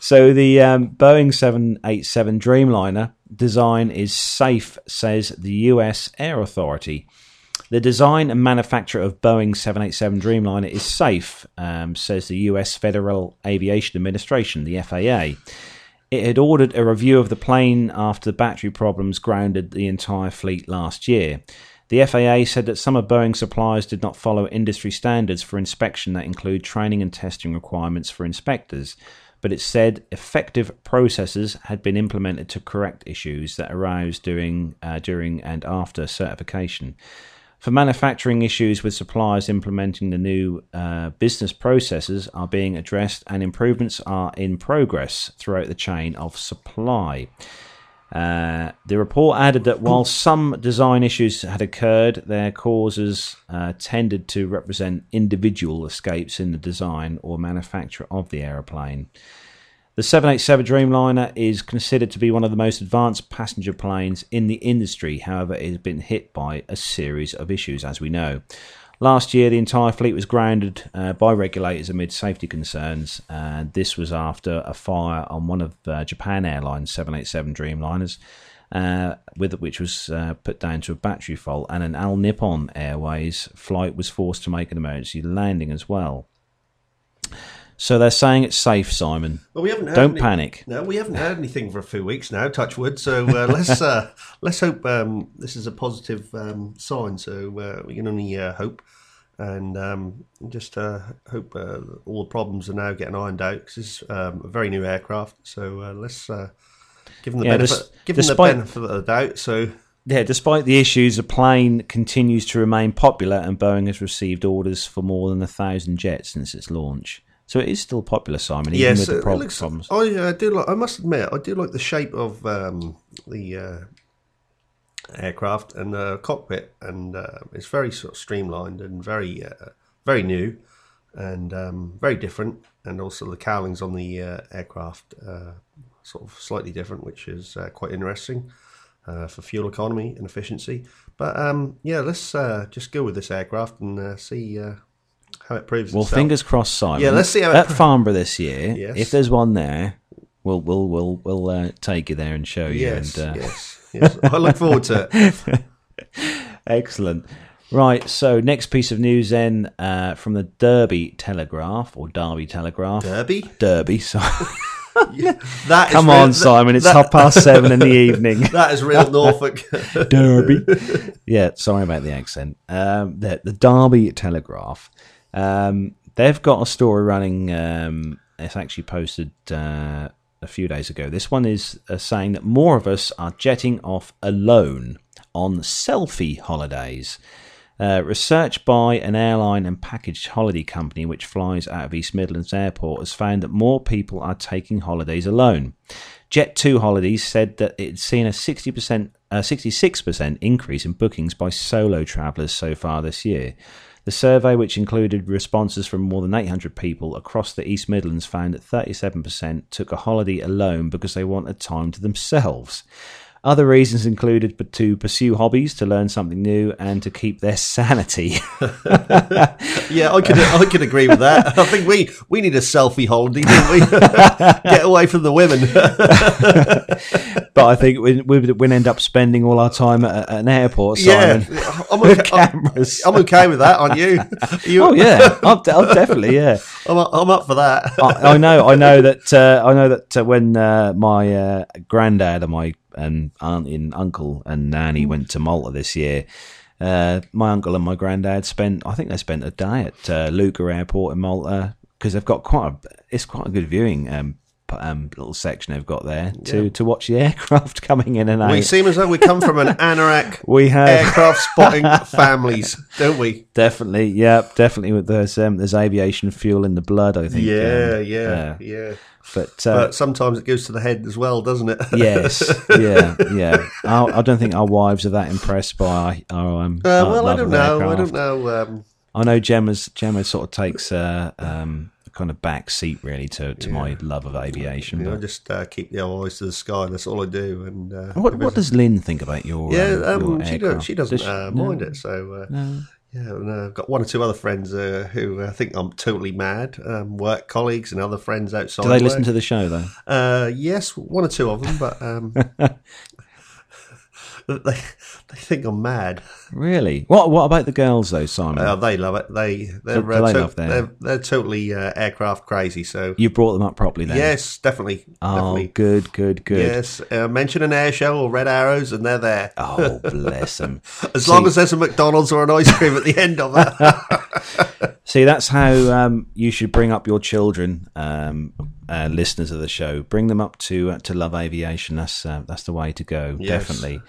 so the um, Boeing 787 Dreamliner design is safe, says the U.S. Air Authority. The design and manufacture of Boeing 787 Dreamliner is safe, um, says the U.S. Federal Aviation Administration, the FAA. It had ordered a review of the plane after the battery problems grounded the entire fleet last year. The FAA said that some of Boeing's suppliers did not follow industry standards for inspection that include training and testing requirements for inspectors, but it said effective processes had been implemented to correct issues that arose during, uh, during and after certification. For manufacturing issues with suppliers implementing the new uh, business processes are being addressed and improvements are in progress throughout the chain of supply. Uh, the report added that while some design issues had occurred, their causes uh, tended to represent individual escapes in the design or manufacture of the aeroplane. The 787 Dreamliner is considered to be one of the most advanced passenger planes in the industry. However, it has been hit by a series of issues, as we know. Last year, the entire fleet was grounded uh, by regulators amid safety concerns. And this was after a fire on one of uh, Japan Airlines 787 Dreamliners, uh, with which was uh, put down to a battery fault, and an All Nippon Airways flight was forced to make an emergency landing as well. So they're saying it's safe, Simon. Well, we haven't heard Don't any- panic. No, we haven't heard anything for a few weeks now. Touch wood. So uh, let's uh, let's hope um, this is a positive um, sign. So uh, we can only uh, hope, and um, just uh, hope uh, all the problems are now getting ironed out. Because it's um, a very new aircraft. So uh, let's uh, give them the Yeah, benefit. des- give them the benefit of the doubt. So Yeah, despite the issues, the plane continues to remain popular, and Boeing has received orders for more than a thousand jets since its launch. So it is still popular, Simon, even yes, with the prob- looks- problems. I uh, do. Like, I must admit, I do like the shape of um, the uh, aircraft and the cockpit, and uh, it's very sort of streamlined and very, uh, very new, and um, very different. And also the cowlings on the uh, aircraft uh, sort of slightly different, which is uh, quite interesting uh, for fuel economy and efficiency. But um, yeah, let's uh, just go with this aircraft and uh, see uh, how it proves Well, itself. fingers crossed, Simon. Yeah, let's see how it at pro- Farnborough this year. Yes. If there's one there, we'll we'll we'll we'll uh, take you there and show you. Yes, and, uh, yes, yes. I look forward to it. Excellent. Right, so next piece of news then uh, from the Derby Telegraph or Derby Telegraph. Derby. Derby, sorry. That is Come real- on, Simon. It's that- half past seven in the evening. That is real Norfolk. Derby. yeah, sorry about the accent. Um, the, the Derby Telegraph. Um, they've got a story running. Um, it's actually posted uh, a few days ago. This one is uh, saying that more of us are jetting off alone on selfie holidays. Uh, research by an airline and package holiday company which flies out of East Midlands Airport has found that more people are taking holidays alone. Jet2 Holidays said that it's seen a 60%, uh, 66% increase in bookings by solo travellers so far this year. The survey, which included responses from more than 800 people across the East Midlands, found that 37% took a holiday alone because they wanted time to themselves. Other reasons included but to pursue hobbies, to learn something new, and to keep their sanity. yeah, I could I could agree with that. I think we we need a selfie holiday, don't we? Get away from the women. but I think we we would end up spending all our time at, at an airport. yeah, Simon. I'm with okay, I'm, cameras. I'm okay with that. Aren't you? you oh yeah, I'll, I'll definitely yeah. I'm, I'm up for that. I, I know, I know that, uh, I know that uh, when uh, my uh, granddad and my and auntie and uncle and nanny went to Malta this year, Uh, my uncle and my granddad spent, I think they spent a day at uh, Luqa Airport in Malta because they've got quite a, it's quite a good viewing um, um, little section they've got there to, Yeah. to watch the aircraft coming in and out. We seem as though we come from an anorak We have aircraft spotting families, don't we? definitely, yeah, definitely. With there's um, there's aviation fuel in the blood. I think. Yeah, um, yeah, yeah. But, uh, But sometimes it goes to the head as well, doesn't it? yes, yeah, yeah. I, I don't think our wives are that impressed by our. Um, Uh, our well, I don't of know. I don't know. Um, I know Gemma's Gemma sort of takes uh, um, a kind of back seat really to, to my love of aviation. know, but just uh, keep the eyes to the sky. That's all I do. And uh, what what does Lynn think about your? yeah, um, um, your she, don't, she doesn't Does uh, no? mind it. So uh, No. yeah, and, uh, I've got one or two other friends uh, who uh, think I'm totally mad. Um, work colleagues and other friends outside. Do they listen to the show though? Uh, yes, one or two of them, but um, they they think I'm mad. Really? What what about the girls though, Simon? Uh, they love it. They they're Do uh, they to- they're, they're totally uh, aircraft crazy. So you brought them up properly then. yes, definitely, Oh, definitely. good, good, good. Yes, uh, mention an air show or red arrows, and they're there. Oh, bless them. As long as there's a McDonald's or an ice cream at the end of it. See, that's how um, you should bring up your children, um, uh, listeners of the show. Bring them up to uh, to love aviation. That's uh, that's the way to go. Yes. Definitely.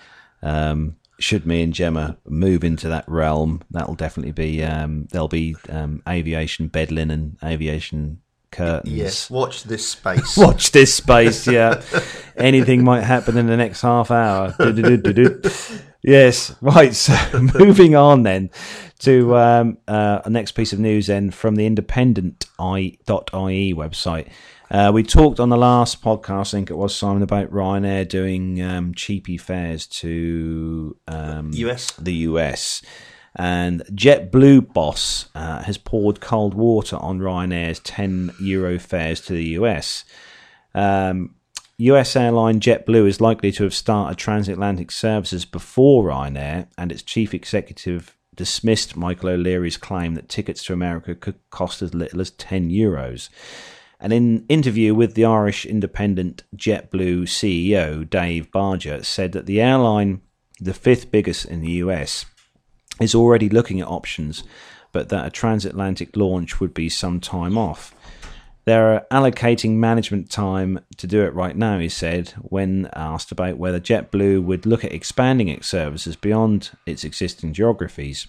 Um, should me and Gemma move into that realm, that'll definitely be um, there'll be um, aviation bed linen, aviation curtains. yes, watch this space. Watch this space, yeah. Anything might happen in the next half hour. Yes, right. So moving on then to um, uh, a next piece of news then from the independent.ie website. Uh, we talked on the last podcast, I think it was Simon, about Ryanair doing um, cheapy fares to um, US. the US. And JetBlue boss uh, has poured cold water on Ryanair's 10 euro fares to the US. Um, US airline JetBlue is likely to have started transatlantic services before Ryanair, and its chief executive dismissed Michael O'Leary's claim that tickets to America could cost as little as 10 euros. And in an interview with the Irish independent JetBlue CEO Dave Barger said that the airline, the fifth biggest in the US, is already looking at options, but that a transatlantic launch would be some time off. They're allocating management time to do it right now, he said, when asked about whether JetBlue would look at expanding its services beyond its existing geographies.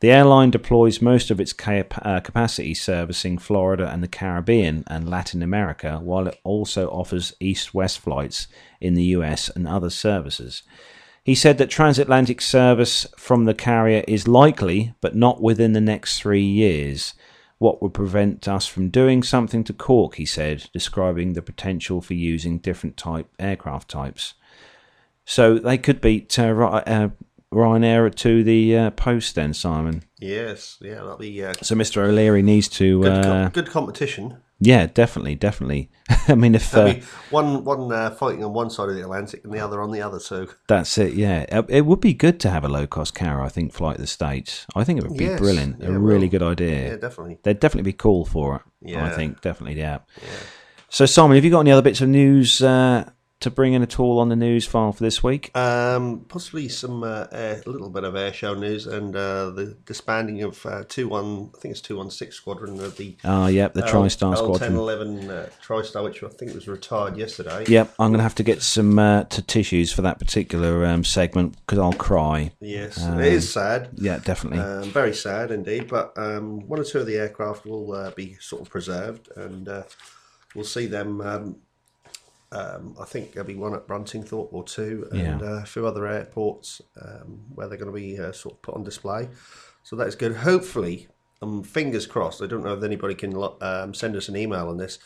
The airline deploys most of its uh, capacity servicing Florida and the Caribbean and Latin America, while it also offers east west flights in the US and other services. He said that transatlantic service from the carrier is likely, but not within the next three years. What would prevent us from doing something to Cork, he said, describing the potential for using different type aircraft types. So they could beat uh, uh, Ryanair to the uh, post then, Simon. Yes, yeah, that'll be uh, So Mr. O'Leary needs to, good, uh, good competition. Yeah, definitely, definitely. I mean, if uh, one one uh, fighting on one side of the Atlantic and the other on the other. So That's it, yeah. Uh, It would be good to have a low cost carrier, I think, flight to the States. I think it would be Yes, brilliant. yeah, a really will. good idea. yeah, definitely. They'd definitely be cool for it. Yeah, I think, definitely, yeah. So, Simon, have you got any other bits of news uh, to bring in at all on the news file for this week? Um, possibly some uh, air, a little bit of air show news and uh, the disbanding of uh, two one. I think it's two one six squadron of the Ah, yep, the TriStar L ten Squadron. eleven uh, TriStar, which I think was retired yesterday. Yep, I'm going to have to get some uh, to tissues for that particular um, segment because I'll cry. Yes, Um, it is sad. Yeah, definitely. Um, very sad indeed, but um, one or two of the aircraft will uh, be sort of preserved, and uh, we'll see them. Um, I think there'll be one at Bruntingthorpe or two, and Yeah. uh, a few other airports um, where they're going to be uh, sort of put on display. So that is good. Hopefully, um, fingers crossed. I don't know if anybody can um, send us an email on this.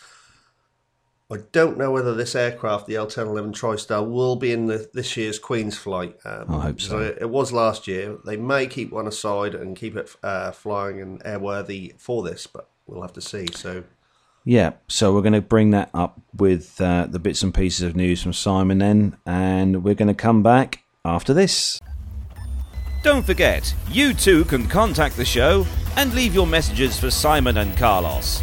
I don't know whether this aircraft, the L1011 TriStar, will be in the, this year's Queen's flight. Um, I hope so. It was last year. They may keep one aside and keep it uh, flying and airworthy for this, but we'll have to see. So, Yeah, so we're going to bring that up with uh, the bits and pieces of news from Simon then, and we're going to come back after this. Don't forget, you too can contact the show and leave your messages for Simon and Carlos.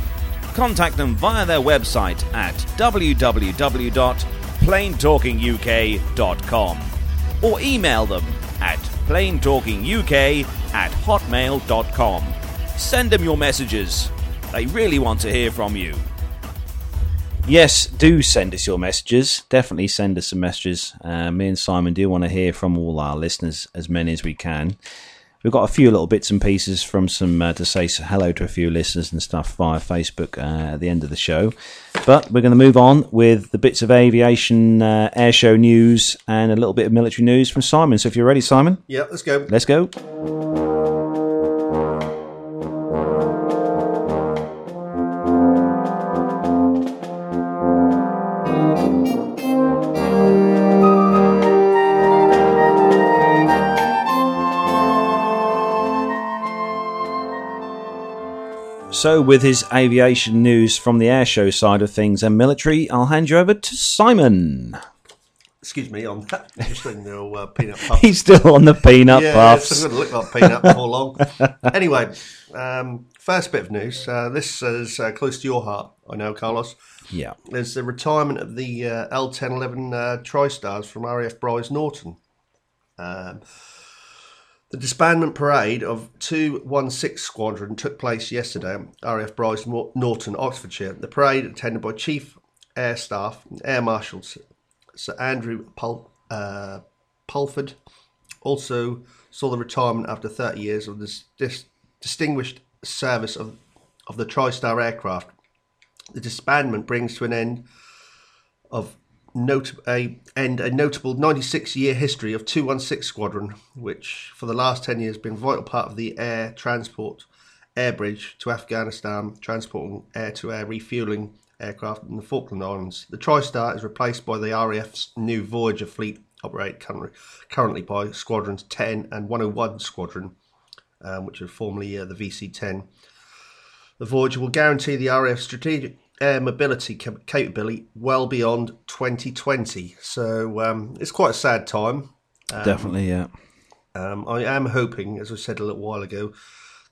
Contact them via their website at www.planetalkinguk.com or email them at planetalkinguk at hotmail.com. Send them your messages. They really want to hear from you. Yes, do send us your messages. Definitely send us some messages. Uh, me and Simon do want to hear from all our listeners, as many as we can. We've got a few little bits and pieces from some uh, to say hello to a few listeners and stuff via Facebook uh, at the end of the show. But we're going to move on with the bits of aviation uh, airshow news and a little bit of military news from Simon. So if you're ready, Simon, Yeah, let's go. let's go. So, with his aviation news from the airshow side of things and military, I'll hand you over to Simon. Excuse me on that. Just in the old, uh, peanut puff. He's still on the peanut yeah, puffs. it's going to look like peanut before long. anyway, um, first bit of news. Uh, this is uh, close to your heart, I know, Carlos. Yeah. There's the retirement of the uh, L1011 uh, TriStars from RAF Brize Norton. Um, the disbandment parade of 216 Squadron took place yesterday at RAF Brize Norton, Oxfordshire. The parade, attended by Chief Air Staff Air Marshal Sir Andrew Pul- uh, Pulford, also saw the retirement after 30 years of this, this distinguished service of, of the TriStar aircraft. The disbandment brings to an end of note a end a notable 96 year history of 216 Squadron, which for the last 10 years has been a vital part of the air transport air bridge to Afghanistan, transporting air to air refueling aircraft in the Falkland Islands. The TriStar is replaced by the RAF's new Voyager fleet, operated currently, currently by Squadrons 10 and 101 Squadron, um, which were formerly uh, the VC 10. The Voyager will guarantee the RAF strategic air mobility capability well beyond 2020. So um, it's quite a sad time. Definitely, yeah. Um, I am hoping, as I said a little while ago,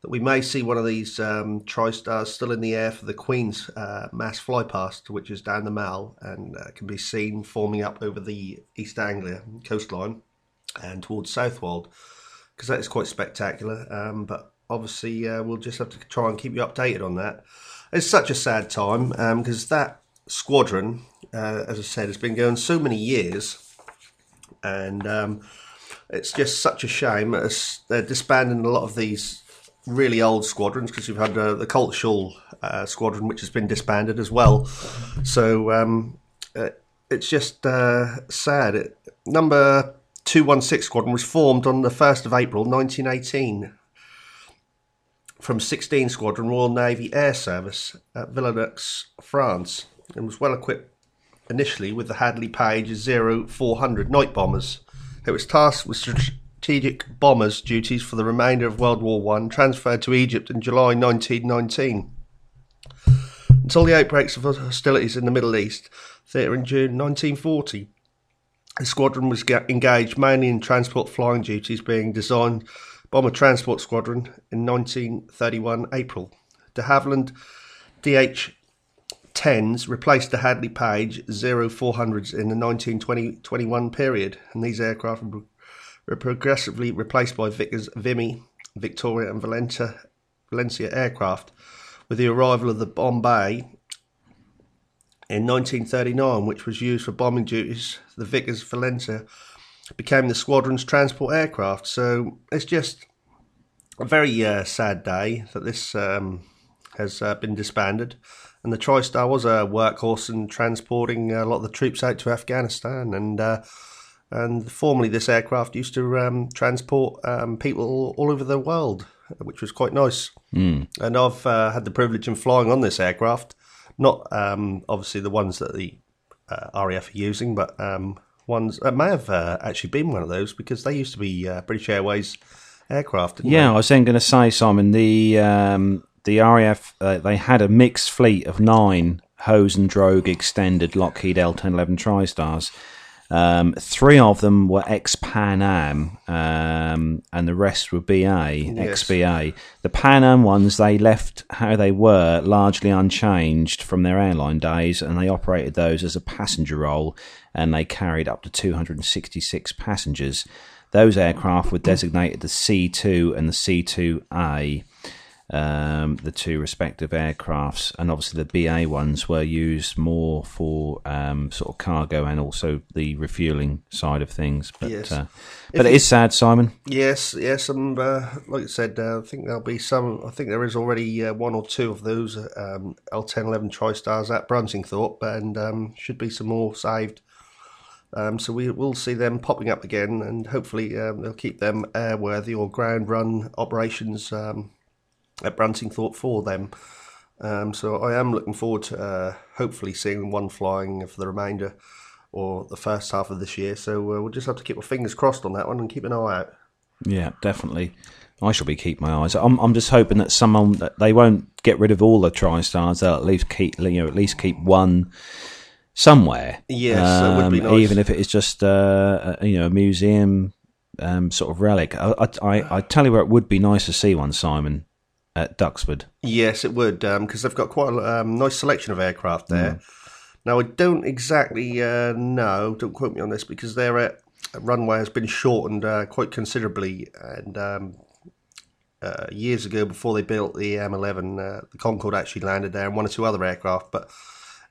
that we may see one of these um, TriStars still in the air for the Queen's uh, mass flypast, which is down the Mall and uh, can be seen forming up over the East Anglia coastline and towards Southwold, because that is quite spectacular. Um, but obviously, uh, we'll just have to try and keep you updated on that. It's such a sad time because that squadron, uh, as I said, has been going so many years, and um, it's just such a shame. As they're disbanding a lot of these really old squadrons because you've had uh, the cultural uh, squadron, which has been disbanded as well. So um, uh, it's just uh, sad. It, number 216 squadron was formed on the 1st of April 1918 from 16 Squadron Royal Navy Air Service at Villeneuve, France, and was well equipped initially with the Handley Page 0400 night bombers. It was tasked with strategic bombers duties for the remainder of World War One, transferred to Egypt in July 1919. Until the outbreaks of hostilities in the Middle East theatre in June 1940, the squadron was engaged mainly in transport flying duties, being designed Bomber Transport Squadron in 1931 April. De Havilland DH 10s replaced the Handley Page 0400s in the 1920-21 period, and these aircraft were progressively replaced by Vickers Vimy, Victoria, and Valencia aircraft. With the arrival of the Bombay in 1939, which was used for bombing duties, the Vickers Valencia became the squadron's transport aircraft. So it's just a very uh, sad day that this um, has uh, been disbanded. And the TriStar was a workhorse in transporting a lot of the troops out to Afghanistan. And uh, and formerly, this aircraft used to um, transport um, people all, over the world, which was quite nice. Mm. And I've uh, had the privilege of flying on this aircraft, not um, obviously the ones that the uh, RAF are using, but um, ones that may have uh, actually been one of those because they used to be uh, British Airways aircraft. Yeah, they? I was then going to say, Simon, the um, the RAF uh, they had a mixed fleet of nine Hose and Drogue extended Lockheed L1011 TriStars, Um, three of them were ex Pan Am, um, and the rest were BA, ex BA. The Pan Am ones, they left how they were largely unchanged from their airline days, and they operated those as a passenger role, and they carried up to 266 passengers. Those aircraft were designated the C2 and the C2A um, the two respective aircrafts, and obviously the BA ones were used more for um, sort of cargo and also the refueling side of things. But Yes. uh, but it is sad, Simon. Yes, yes, and uh, like I said, uh, I think there'll be some. I think there is already uh, one or two of those um, L1011 TriStars at Bruntingthorpe, and um, should be some more saved. Um, so we will see them popping up again, and hopefully um, they'll keep them airworthy or ground run operations um, at Bruntingthorpe for them. Um, so I am looking forward to uh, hopefully seeing one flying for the remainder or the first half of this year. So uh, we'll just have to keep our fingers crossed on that one and keep an eye out. Yeah, definitely. I shall be keeping my eyes. I'm, I'm just hoping that someone that they won't get rid of all the tri stars. They'll at least keep you know at least keep one somewhere. Yes, that would be Um, nice. Even if it is just uh, a, you know a museum um, sort of relic. I, I, I, tell you where it would be nice to see one, Simon, at Duxford. Yes, it would, because they've got quite a um, nice selection of aircraft there. Now, I don't exactly uh, know, don't quote me on this, because their uh, runway has been shortened uh, quite considerably. And um, uh, years ago, before they built the M11, uh, the Concorde actually landed there and one or two other aircraft. But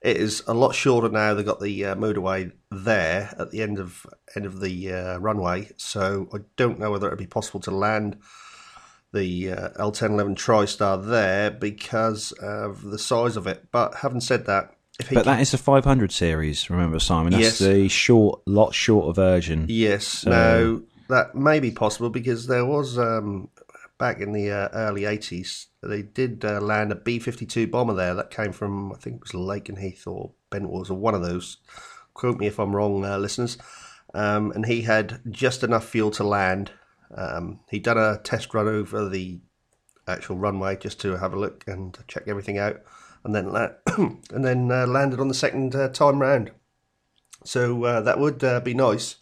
it is a lot shorter now. They've got the uh, motorway there at the end of end of the uh, runway, so I don't know whether it'd be possible to land the uh, L1011 TriStar there because of the size of it. But having said that, if he But can- that is the 500 series, remember, Simon? That's Yes. the short, lot shorter version. yes, now that may be possible because there was um, back in the uh, early 80s they did uh, land a B52 bomber there that came from I think it was Lakenheath or Bentwaters or one of those. Quote me if I'm wrong, uh, listeners. Um, and he had just enough fuel to land. Um, he'd done a test run over the actual runway just to have a look and check everything out, and then la- and then uh, landed on the second uh, time round. So uh, that would be nice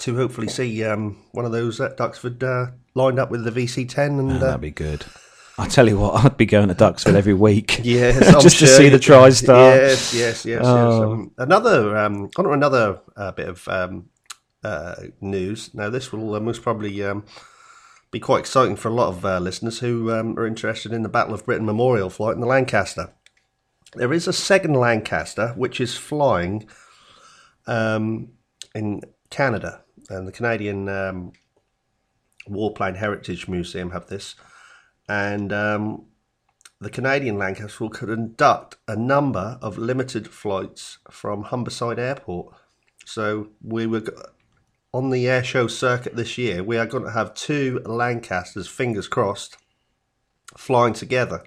to hopefully see um, one of those at Duxford uh, lined up with the VC10 and uh, That'd be good. I tell you what, I'd be going to Duxford every week. Yes, I'm Just to see the TriStar. Yes, yes, yes. Oh. yes. Um, another, um, on another uh, bit of um, uh, news. Now, this will uh, most probably um, be quite exciting for a lot of uh, listeners who um, are interested in the Battle of Britain Memorial flight in the Lancaster. There is a second Lancaster which is flying um, in Canada, and the Canadian um, Warplane Heritage Museum have this, and um, the Canadian Lancaster will conduct a number of limited flights from Humberside Airport. So we were on the air show circuit this year. We are going to have two Lancasters, fingers crossed, flying together.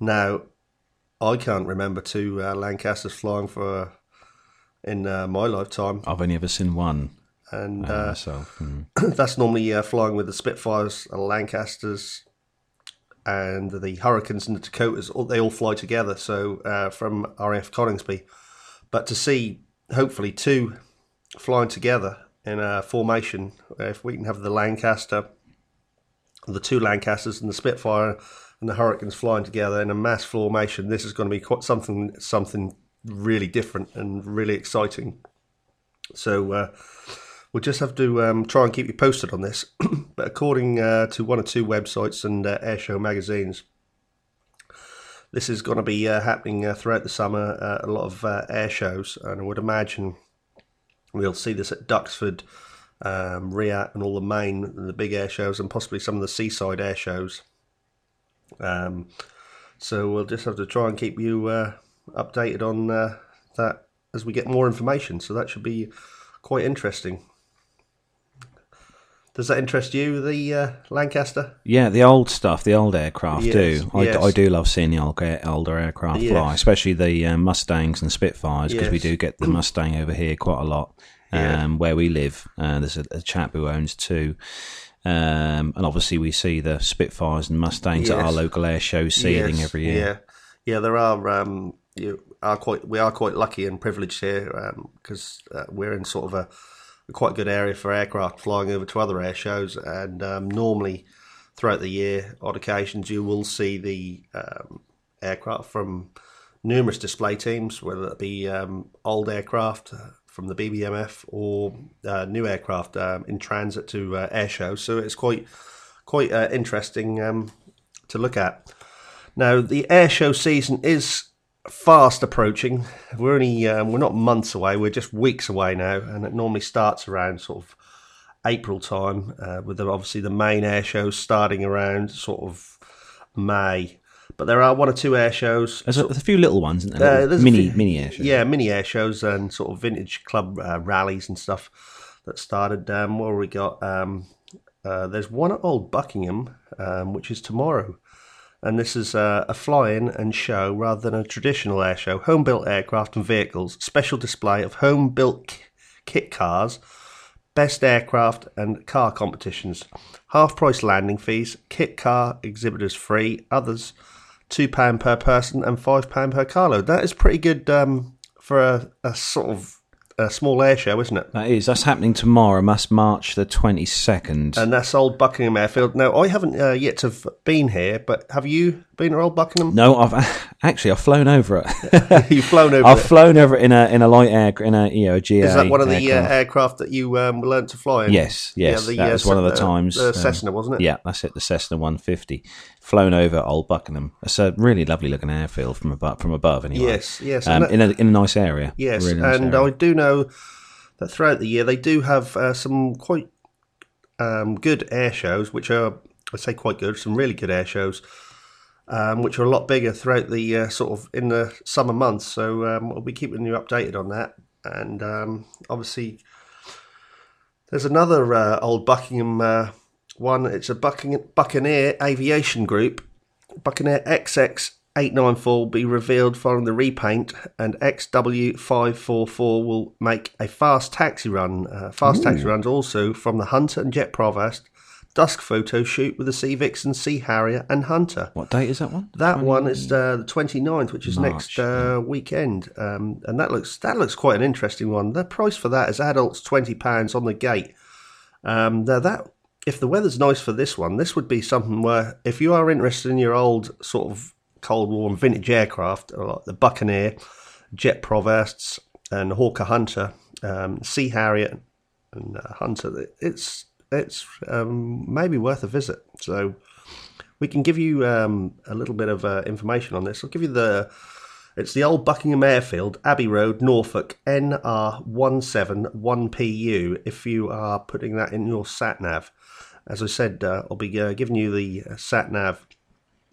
Now, I can't remember two uh, Lancasters flying for in uh, my lifetime, I've only ever seen one and uh, myself. Mm. that's normally uh, flying with the Spitfires, and Lancasters, and the Hurricanes and the Dakotas. All, they all fly together. So uh, from RAF Coningsby, but to see hopefully two flying together in a formation, if we can have the Lancaster, the two Lancasters and the Spitfire and the Hurricanes flying together in a mass formation, this is going to be quite something something really different and really exciting. So. Uh, We'll just have to um, try and keep you posted on this. but according uh, to one or two websites and uh, airshow magazines, this is going to be uh, happening uh, throughout the summer. Uh, a lot of uh, air shows, and I would imagine we'll see this at Duxford, um, and all the main the big air shows, and possibly some of the seaside air shows. Um, so we'll just have to try and keep you updated on that as we get more information. So that should be quite interesting. Does that interest you, the uh, Lancaster? Yeah, the old stuff, the old aircraft Yes, do. I, yes. I do love seeing the old, older aircraft Yes. fly, especially the um, Mustangs and Spitfires, because we do get the Mustang over here quite a lot um, Yeah. where we live. Uh, there's a, a chap who owns two. Um, and obviously, we see the Spitfires and Mustangs at our local air show Seething Yes, every year. Yeah, yeah. There are um, you are quite we are quite lucky and privileged here because uh, we're in sort of a, a, quite good area for aircraft flying over to other air shows, and um, normally throughout the year, on occasions, you will see the um, aircraft from numerous display teams, whether it be um, old aircraft uh, from the BBMF or uh, new aircraft um, in transit to uh, air shows. So it's quite quite uh, interesting um, to look at. Now the air show season is fast approaching. We're only um, we're not months away. We're just weeks away now, and it normally starts around sort of April time, uh, with the, obviously the main air shows starting around sort of May. But there are one or two air shows. There's a, a few little ones, isn't there? Uh, mini few, mini air shows. Yeah, mini air shows and sort of vintage club uh, rallies and stuff that started. Um, what we got? Um, uh, there's one at Old Buckenham, um, which is tomorrow. And this is a fly-in and show rather than a traditional air show. Home-built aircraft and vehicles, special display of home-built kit cars, best aircraft and car competitions, half price landing fees, kit car exhibitors free, others £2 per person and £5 per carload. That is pretty good um, for a, a sort of a small air show, isn't it? That is. That's happening tomorrow. That's March the twenty second, and that's Old Buckenham Airfield. Now, I haven't uh, yet to have been here, but have you been at Old Buckenham? No, I've actually I've flown over it. You've flown over. I've it. flown over it in a in a light air in a you know a GA. Is that one of the aircraft, uh, aircraft that you um, learned to fly in? Yes, yes. Yeah, the, that uh, was one of the times. The um, Cessna, wasn't it? Yeah, that's it. The Cessna 150 flown over Old Buckenham. It's a really lovely looking airfield from above. From above, anyway. Yes, yes. Um, that, in a in a nice area. Yes, really nice and area. I do know that throughout the year they do have uh, some quite um, good air shows, which are I say quite good, some really good air shows, um, which are a lot bigger throughout the uh, sort of in the summer months. So um, we'll be keeping you updated on that, and um, obviously there's another uh, old Buckenham uh, one. It's a Buccaneer Aviation Group, Buccaneer XX 894 will be revealed following the repaint, and XW544 will make a fast taxi run. Uh, fast Ooh. taxi runs also from the Hunter and Jet Provost dusk photo shoot with the Sea Vixen, Sea Harrier, and Hunter. What date is that one? That 20... one is uh, the 29th, which is March, next uh, yeah. weekend, um, and that looks that looks quite an interesting one. The price for that is adults twenty pounds on the gate. Um, now that if the weather's nice for this one, this would be something where if you are interested in your old sort of Cold War and vintage aircraft like the Buccaneer, Jet Provosts, and Hawker Hunter, um, Sea Harrier, and uh, Hunter. It's it's um, maybe worth a visit. So we can give you um, a little bit of uh, information on this. I'll give you the. It's the old Buckenham Airfield, Abbey Road, Norfolk, NR171PU. If you are putting that in your sat nav, as I said, uh, I'll be uh, giving you the uh, sat nav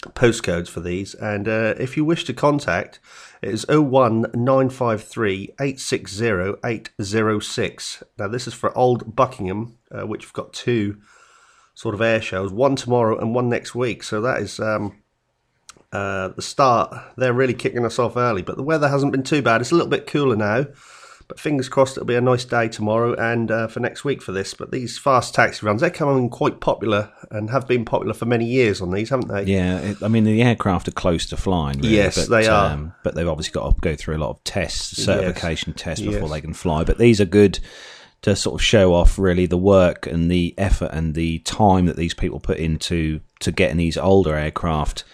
postcodes for these. And uh, if you wish to contact, it is 01953 860 806. Now, this is for Old Buckenham, uh, which we've got two sort of air shows, one tomorrow and one next week. So that is um, uh, the start. They're really kicking us off early, but the weather hasn't been too bad. It's a little bit cooler now. But fingers crossed it'll be a nice day tomorrow and uh, for next week for this. But these fast taxi runs, they're coming quite popular and have been popular for many years on these, haven't they? Yeah, it, I mean, the aircraft are close to flying. Really, yes, but, they are. Um, but they've obviously got to go through a lot of tests, certification yes. tests before yes. they can fly. But these are good to sort of show off really the work and the effort and the time that these people put into to getting these older aircraft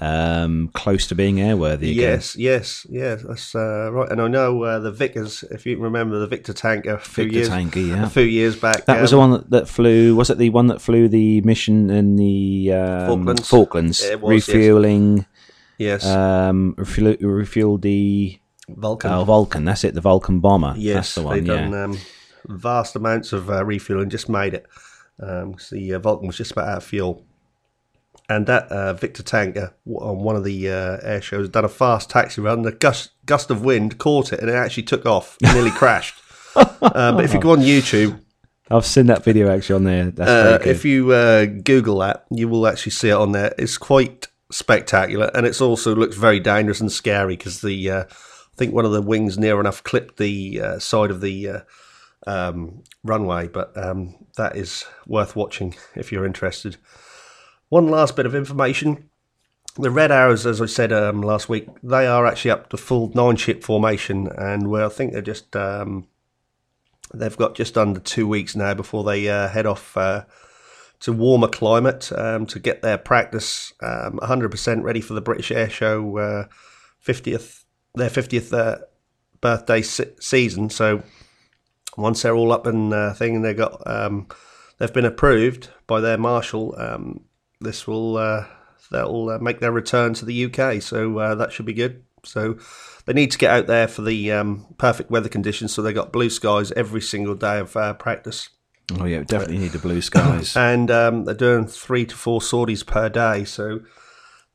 um, close to being airworthy. Again. Yes, yes, yes. That's uh, right. And I know uh, the Vickers, if you remember the Victor tanker a few Victor years, tanker, yeah. a few years back. That um, was the one that, that, flew. Was it the one that flew the mission in the um, Falklands? Falklands, was, refueling. Yes. Um, refuel, refueled the Vulcan. Oh, Vulcan. That's it. The Vulcan bomber. Yes, that's the one. They've yeah. done um, vast amounts of uh, refueling. Just made it. Um, the uh, Vulcan was just about out of fuel and that uh, Victor tanker on one of the uh, air shows done a fast taxi run. The gust, gust of wind caught it, and it actually took off. It nearly crashed. Uh, but if you go on YouTube, I've seen that video actually on there. Uh, if you uh, Google that, you will actually see it on there. It's quite spectacular, and it also looks very dangerous and scary because the uh, I think one of the wings near enough clipped the side of the um, runway. But um, that is worth watching if you're interested. One last bit of information. the Red Arrows, as I said um, last week, they are actually up to full nine ship formation, and well, I think they're just um, they've got just under two weeks now before they uh, head off uh, to warmer climate um, to get their practice um, 100% ready for the British Air Show uh, 50th their 50th uh, birthday se- season. So once they're all up and uh, thing, and they got um, they've been approved by their marshal. Um, this will uh, they'll uh, make their return to the UK, so uh, that should be good. So they need to get out there for the um, perfect weather conditions. So they got blue skies every single day of uh, practice, Oh yeah, definitely need the blue skies. and um, they're doing three to four sorties per day. So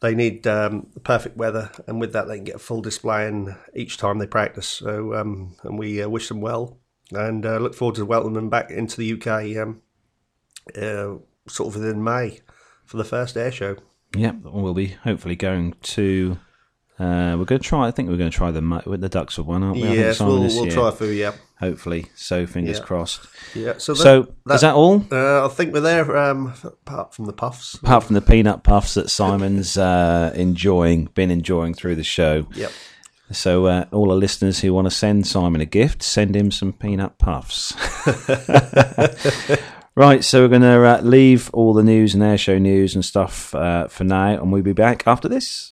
they need um, the perfect weather, and with that they can get a full display in each time they practice. So um, and we uh, wish them well, and uh, look forward to welcoming them back into the UK, um, uh, sort of within May for the first air show. Yep, we'll be hopefully going to. Uh, we're going to try. I think we're going to try the with the Duxford one, aren't we? I yes, we'll, we'll try for yeah, Hopefully, so fingers Yeah. crossed. yeah. So, that, So is that all? uh, I think we're there. Um, apart from the puffs. Apart from the peanut puffs that Simon's uh, enjoying, been enjoying through the show. Yep. So uh, all the listeners who want to send Simon a gift, send him some peanut puffs. right, so we're going to uh, leave all the news and airshow news and stuff uh, for now, and we'll be back after this.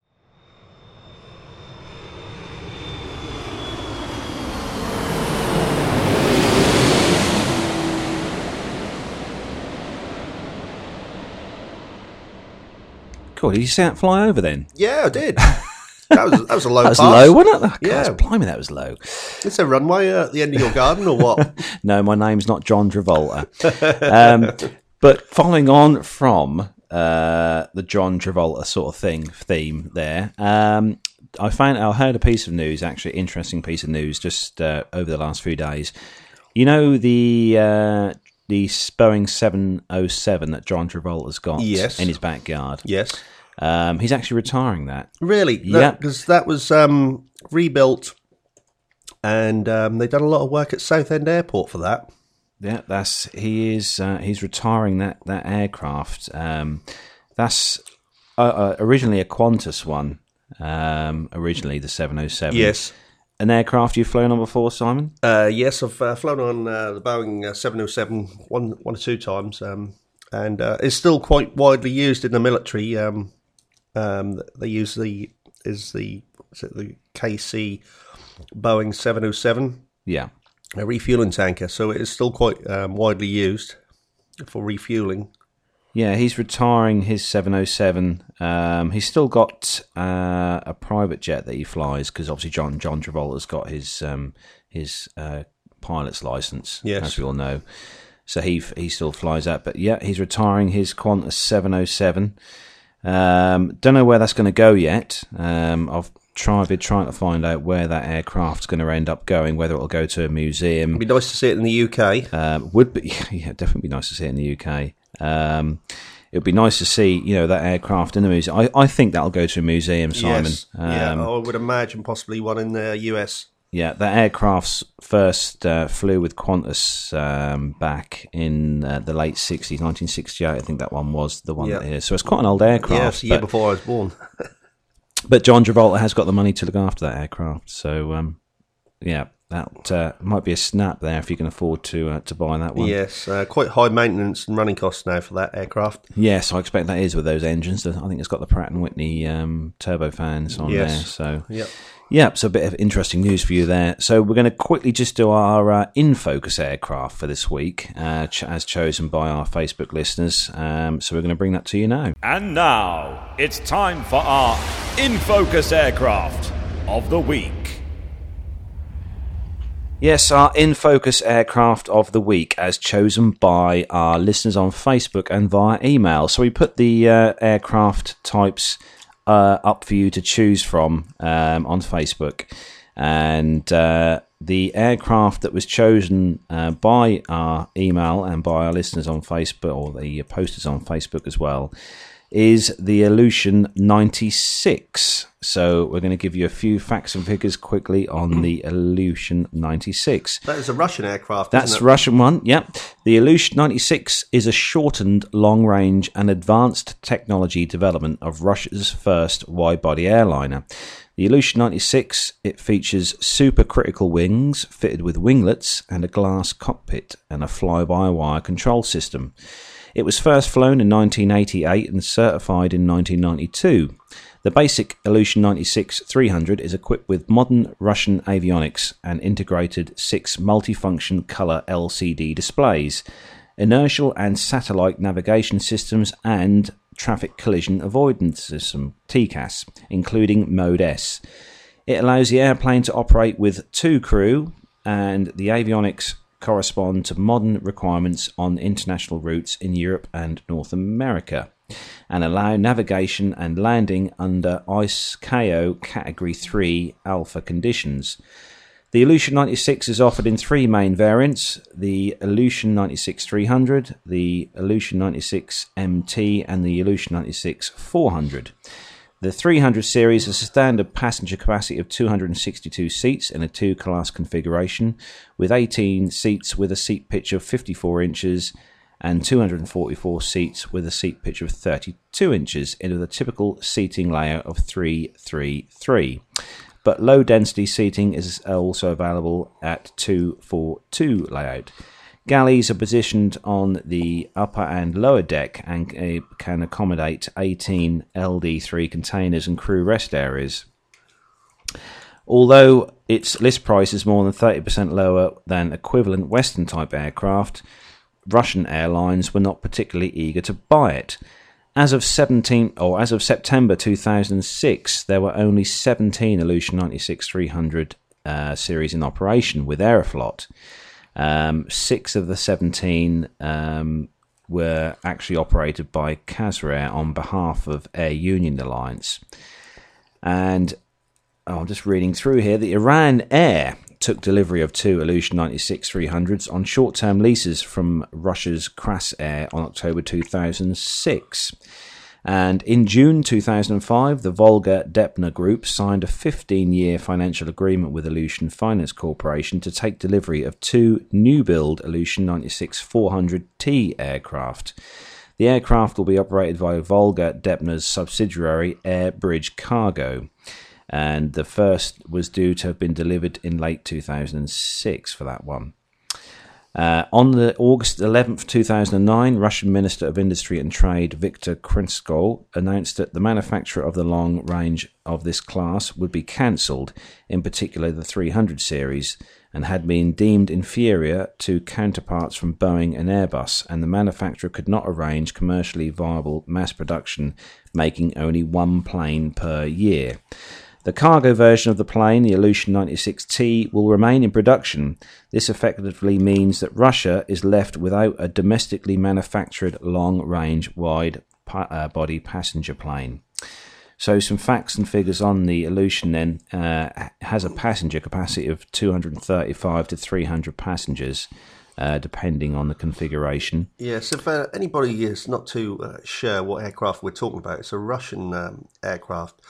Cool. Did you see that fly over then? Yeah, I did. That was that was a low That was pass. low, wasn't it? Oh, Yeah. God, blimey, that was low. It's a runway uh, at the end of your garden, or what? No, my name's not John Travolta. um, but following on from uh, the John Travolta sort of thing theme there, um, I found I heard a piece of news, actually interesting piece of news, just uh, over the last few days. You know the uh, the Boeing seven oh seven that John Travolta's got Yes. in his backyard. yes, Um, he's actually retiring that. really. Yeah. because that was um, rebuilt, and um, they've done a lot of work at Southend Airport for that. Yeah, that's he is uh, he's retiring that that aircraft. Um, that's uh, uh, originally a Qantas one. Um, originally the seven hundred seven. Yes, an aircraft you've flown on before, Simon. uh, yes. I've uh, flown on uh, the Boeing uh, 707 one one or two times, um, and uh, it's still quite widely used in the military. Um, um, they use the is the is it the KC Boeing 707. Yeah, a refueling tanker, so it is still quite um, widely used for refueling. yeah. He's retiring his seven hundred seven. Um, he's still got uh, a private jet that he flies because obviously John John Travolta's got his um, his uh, pilot's license, Yes. as we all know. So he he still flies that, but yeah, he's retiring his Qantas seven hundred seven. Um, don't know where that's going to go yet. Um, I've tried been trying to find out where that aircraft's going to end up going. Whether it'll go to a museum, It'd be nice to see it in the UK. um, would be yeah, definitely be nice to see it in the UK. Um, it would be nice to see you know that aircraft in the museum. I, I think that'll go to a museum, Simon. yes, Um, yeah, I would imagine possibly one in the US. Yeah, that aircraft's first uh, flew with Qantas um, back in uh, the late 60s, 1968. I think that one was the one Yeah. that is. So it's quite an old aircraft. Yes, the year but, before I was born. but John Travolta has got the money to look after that aircraft. So, um, yeah, that uh, might be a snap there if you can afford to uh, to buy that one. Yes, uh, quite high maintenance and running costs now for that aircraft. Yes, I expect that is with those engines. I think it's got the Pratt and Whitney um, turbofans on Yes. there. So Yep. yeah, so a bit of interesting news for you there. So we're going to quickly just do our uh, in focus aircraft for this week, uh, ch- as chosen by our Facebook listeners. Um, so we're going to bring that to you now. And now it's time for our In Focus Aircraft of the Week. Yes, our in focus aircraft of the week, as chosen by our listeners on Facebook and via email. So we put the uh, aircraft types uh, up for you to choose from um, on Facebook, and uh, the aircraft that was chosen uh, by our email and by our listeners on Facebook or the posters on Facebook as well is the Ilyushin 96. So we're going to give you a few facts and figures quickly on the Ilyushin 96. That is a Russian aircraft. That's isn't it? Russian one, yep. The Ilyushin 96 is a shortened, long range, and advanced technology development of Russia's first wide body airliner. The Ilyushin 96 it features supercritical wings fitted with winglets and a glass cockpit and a fly-by-wire control system. It was first flown in 1988 and certified in 1992. The basic Ilyushin 96 300 is equipped with modern Russian avionics and integrated six multifunction color LCD displays, inertial and satellite navigation systems, and traffic collision avoidance system TCAS, including Mode S. It allows the airplane to operate with two crew, and the avionics correspond to modern requirements on international routes in Europe and North America and allow navigation and landing under ICAO Category 3 Alpha conditions. The Ilyushin 96 is offered in three main variants the Ilyushin 96 300, the Ilyushin 96 MT, and the Ilyushin 96 400. The 300 series has a standard passenger capacity of 262 seats in a two class configuration, with 18 seats with a seat pitch of 54 inches and 244 seats with a seat pitch of 32 inches into the typical seating layout of 333. But low density seating is also available at 242 layout. Galleys are positioned on the upper and lower deck and uh, can accommodate 18 LD3 containers and crew rest areas. Although its list price is more than 30% lower than equivalent Western type aircraft, Russian airlines were not particularly eager to buy it. As of 17 or as of September 2006, there were only 17 Ilyushin 96 300 uh, series in operation with Aeroflot. Um, six of the 17 um, were actually operated by Kazra on behalf of Air Union Alliance. And oh, I'm just reading through here. The Iran Air took delivery of two Ilyushin 96 300s on short term leases from Russia's Krasair on October 2006. And in June 2005, the Volga Dnepr Group signed a 15 year financial agreement with Ilyushin Finance Corporation to take delivery of two new build Ilyushin 96 400T aircraft. The aircraft will be operated by Volga Dnepr's subsidiary Air Bridge Cargo and the first was due to have been delivered in late 2006 for that one. Uh, on the August 11th, 2009, Russian Minister of Industry and Trade Viktor Khristenko announced that the manufacture of the long range of this class would be cancelled, in particular the 300 series, and had been deemed inferior to counterparts from Boeing and Airbus, and the manufacturer could not arrange commercially viable mass production, making only one plane per year. The cargo version of the plane, the Ilyushin 96T, will remain in production. This effectively means that Russia is left without a domestically manufactured long range wide uh, body passenger plane. So, some facts and figures on the Ilyushin then uh, has a passenger capacity of 235 to 300 passengers. Uh, depending on the configuration. Yes, if uh, anybody is not too uh, sure what aircraft we're talking about, it's a Russian um, aircraft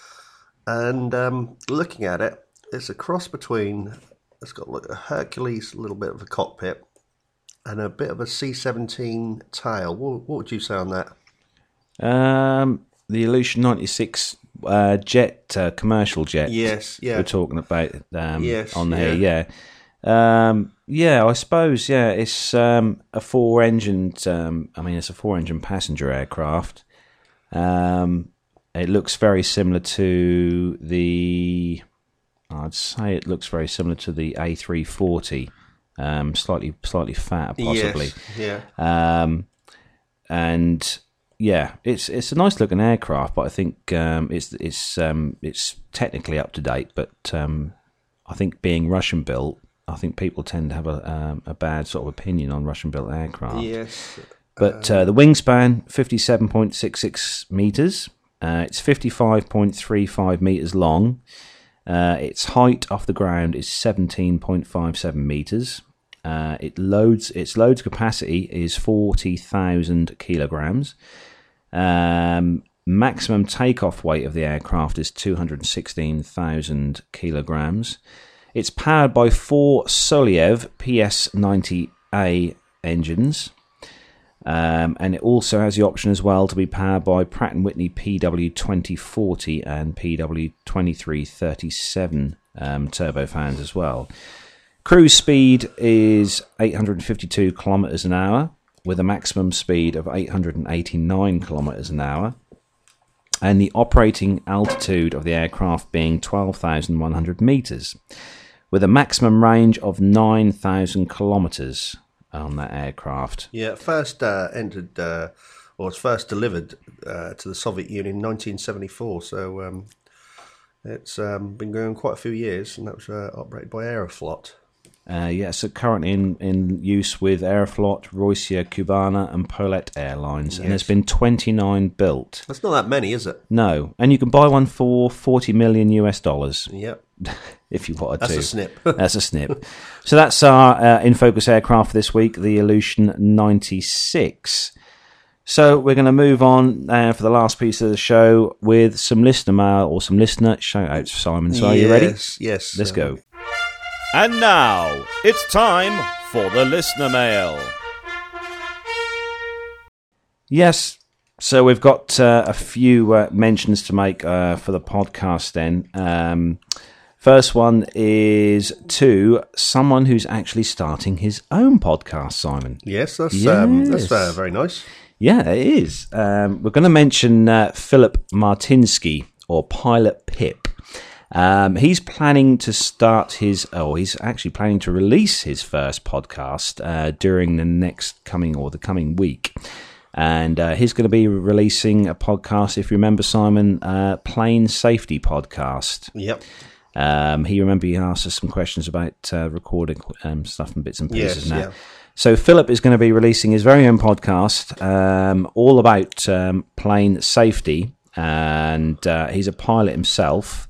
and um, looking at it, it's a cross between, it's got like a Hercules, a little bit of a cockpit, and a bit of a C 17 tail. What, what, would you say on that? Um, the Ilyushin 96 uh, jet, uh, commercial jet. Yes, yeah. We're talking about um, yes, on here, yeah. yeah. Um, yeah, I suppose, yeah, it's um, a four engined, um, I mean, it's a four engine passenger aircraft. Um, it looks very similar to the. I'd say it looks very similar to the A340, um, slightly slightly fatter possibly. Yes, yeah. Um, and yeah, it's it's a nice looking aircraft, but I think um, it's it's um, it's technically up to date. But um, I think being Russian built, I think people tend to have a um, a bad sort of opinion on Russian built aircraft. Yes. But uh, the wingspan, fifty seven point six six meters. Uh, it's 55.35 meters long. Uh, its height off the ground is 17.57 meters. Uh, it loads its loads capacity is 40,000 kilograms. Um, maximum takeoff weight of the aircraft is 216,000 kilograms. It's powered by four Soloviev PS90A engines. Um, and it also has the option as well to be powered by Pratt & Whitney PW2040 and PW2337 um, turbofans as well. Cruise speed is 852 kilometers an hour with a maximum speed of 889 kilometers an hour and the operating altitude of the aircraft being 12,100 meters with a maximum range of 9,000 kilometers on that aircraft. Yeah, first uh, entered uh, or was first delivered uh, to the Soviet Union in 1974. So um, it's um, been going quite a few years, and that was uh, operated by Aeroflot. Uh, yeah, so currently in, in use with Aeroflot, Rossiya Cubana, and Polet Airlines, and there's been 29 built. That's not that many, is it? No, and you can buy one for 40 million US dollars Yep, if you wanted that's to. a snip. That's a snip. So that's our uh, in focus aircraft this week, the Ilyushin 96. So we're going to move on uh, for the last piece of the show with some listener mail or some listener shout outs, Simon. So are you ready? Yes, Yes. Let's uh, go. And now it's time for the listener mail. Yes. So we've got uh, a few uh, mentions to make uh, for the podcast then. Um, first one is to someone who's actually starting his own podcast, Simon. Yes, that's um, that's uh, very nice. Yeah, it is. Um, we're going to mention uh, Philip Martinsky or Pilot Pip. Um, he's planning to start his, oh, he's actually planning to release his first podcast uh, during the next coming or the coming week. And uh, he's going to be releasing a podcast, if you remember, Simon, uh, Plane Safety Podcast. Yep. Um, he remember he asked us some questions about uh, recording um, stuff and bits and pieces Yes, now. yeah. So Philip is going to be releasing his very own podcast, um, all about um, plane safety, and uh, he's a pilot himself.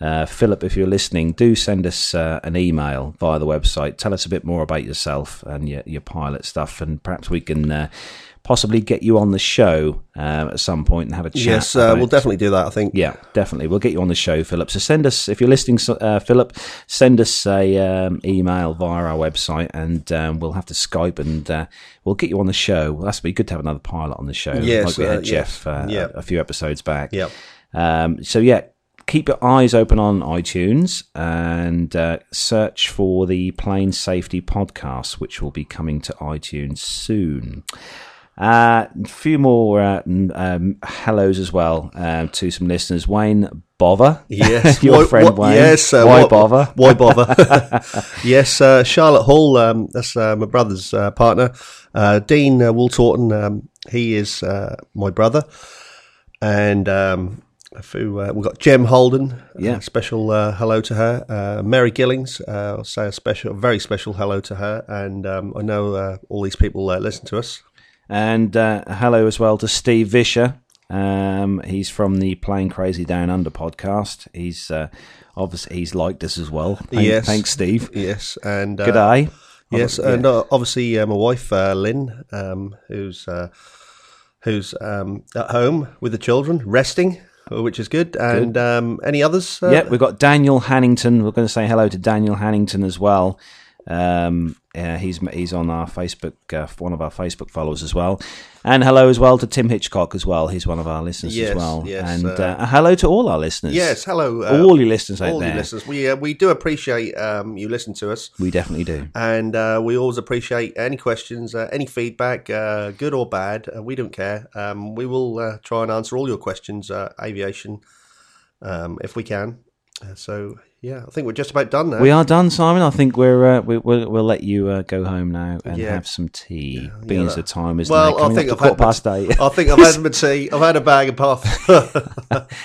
Uh, Philip, if you're listening, do send us uh, an email via the website. Tell us a bit more about yourself and your, your pilot stuff, and perhaps we can uh, possibly get you on the show uh, at some point and have a chat. Yes, uh, we'll definitely do that. I think. yeah, definitely. We'll get you on the show, Philip. So send us, if you're listening, uh, Philip, send us a um, email via our website, and um, we'll have to Skype, and uh, we'll get you on the show. Well, that's be good to have another pilot on the show, Yes, like we had Jeff yes. uh, Yeah. a, a few episodes back. Yep. Um, so yeah, keep your eyes open on iTunes and uh, search for the Plane Safety Podcast, which will be coming to iTunes soon. Uh, a few more uh, um, hellos as well uh, to some listeners. Wayne Bother, Yes, your Why- friend why- Wayne. Yes, uh, why why- bother? Why bother? yes, uh, Charlotte Hall. Um, that's uh, my brother's uh, partner. Uh, Dean uh, Wooltorton. Um, he is uh, my brother, and um, a few, uh, we've got Jem Holden. Yeah. Uh, special uh, hello to her. Uh, Mary Gillings. Uh, I'll say a special, very special hello to her. And um, I know uh, all these people uh, listen to us. And uh, hello as well to Steve Vischer. Um, he's from the Plane Crazy Down Under podcast. He's uh, obviously he's liked us as well. Thank- Yes. thanks, Steve. Yes, and Good day. Yes, Yeah. and uh, obviously uh, my wife uh, Lynn, um, who's uh, who's um, at home with the children, resting, which is good. And um, any others? Uh, yeah, we've got Daniel Hannington. We're going to say hello to Daniel Hannington as well. Um, yeah, he's he's on our Facebook, uh, one of our Facebook followers as well. And hello as well to Tim Hitchcock as well. He's one of our listeners Yes, as well. yes, and uh, uh, hello to all our listeners. Yes, hello, uh, all your listeners out all there. your listeners. We uh, we do appreciate um, you listen to us, We definitely do. and uh, we always appreciate any questions, uh, any feedback, uh, good or bad. Uh, we don't care. Um, we will uh, try and answer all your questions, uh, aviation, um, if we can. Uh, so yeah, I think we're just about done now. We are done, Simon. I think we're uh, we, we'll, we'll let you uh, go home now and Yeah. have some tea. Being as the time is Well, I think I've had my, past eight. I think I've had my tea. I've had a bag of puffs.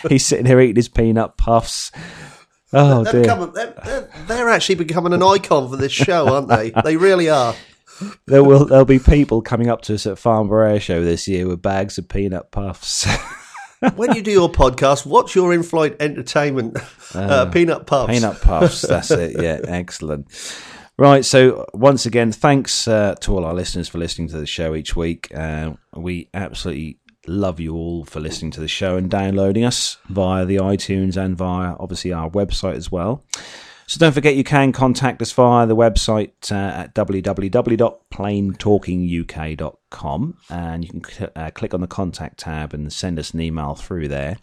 He's sitting here eating his peanut puffs. Oh they're, dear. they're, they're, they're actually becoming an icon for this show, aren't they? They really are. There will there'll be people coming up to us at Farnborough Air Show this year with bags of peanut puffs. When you do your podcast, what's your in-flight entertainment? Uh, peanut puffs. peanut puffs. That's it. Yeah, excellent. Right. So once again, thanks uh, to all our listeners for listening to the show each week. Uh, we absolutely love you all for listening to the show and downloading us via the iTunes and via obviously our website as well. So don't forget you can contact us via the website uh, at www.planetalkinguk.com and you can cl- uh, click on the contact tab and send us an email through there.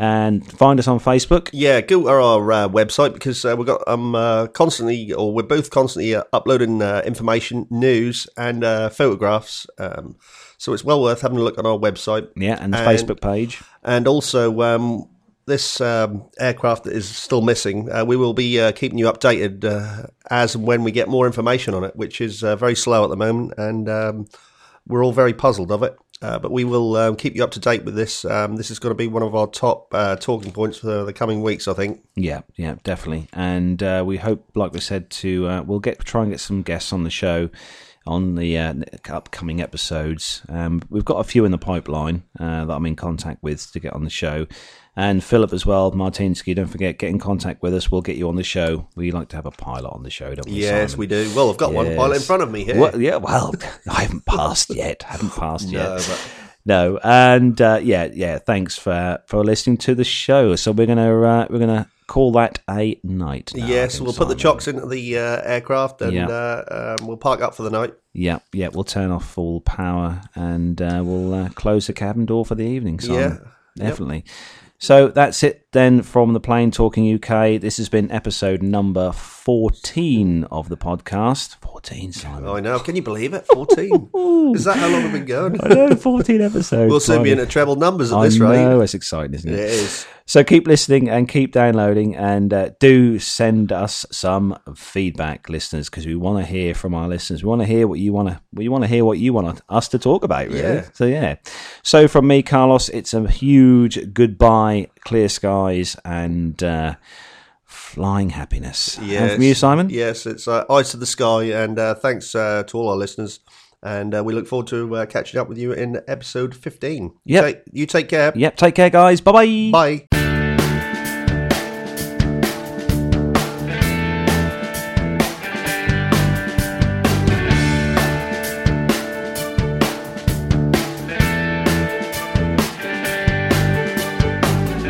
And find us on Facebook. Yeah, go to our uh, website because uh, we've got um uh, constantly, or we're both constantly uh, uploading uh, information, news, and uh, photographs. Um, so it's well worth having a look on our website. Yeah, and the And- Facebook page. And also, um, this um, aircraft that is still missing, uh, we will be uh, keeping you updated uh, as and when we get more information on it, which is uh, very slow at the moment, and um, we're all very puzzled of it. Uh, but we will um, keep you up to date with this. Um, this is going to be one of our top uh, talking points for the coming weeks, I think. Yeah, yeah, definitely. And we hope, like we said, to we'll get try and get some guests on the show on the uh, upcoming episodes. Um, we've got a few in the pipeline uh, that I'm in contact with to get on the show. And Philip as well, Martinsky. Don't forget, get in contact with us. We'll get you on the show. We like to have a pilot on the show, don't we? Yes, Simon? we do. Well, I've got one pilot in front of me here. Well, yeah, well, I haven't passed yet. haven't passed yet. No, but No, and uh, yeah, yeah. Thanks for for listening to the show. So we're gonna uh, we're gonna call that a night. now, yes, we'll put the chocks into the uh, aircraft and Yeah. uh, um, we'll park up for the night. Yeah, yeah. We'll turn off full power and uh, we'll uh, close the cabin door for the evening. Simon. Yeah, yep. So that's it then from the Plane Talking UK. This has been episode number 14 of the podcast. 14, Simon. I know. Can you believe it? 14. Is that how long we've been going? I know, 14 episodes. We'll soon be into treble numbers at I this know, rate. it's exciting, isn't It it? is. So keep listening and keep downloading, and uh, do send us some feedback, listeners, because we want to hear from our listeners. We want to hear what you want to. We want to hear what you want us to talk about. Really. Yeah. So yeah. So from me, Carlos, it's a huge goodbye, clear skies, and uh, flying happiness. And Yes. from you, Simon. Yes, it's uh, eyes to the sky. And uh, thanks uh, to all our listeners. And uh, we look forward to uh, catching up with you in episode 15. Yep. Take, you take care. Yep. Take care, guys. Bye bye. Bye.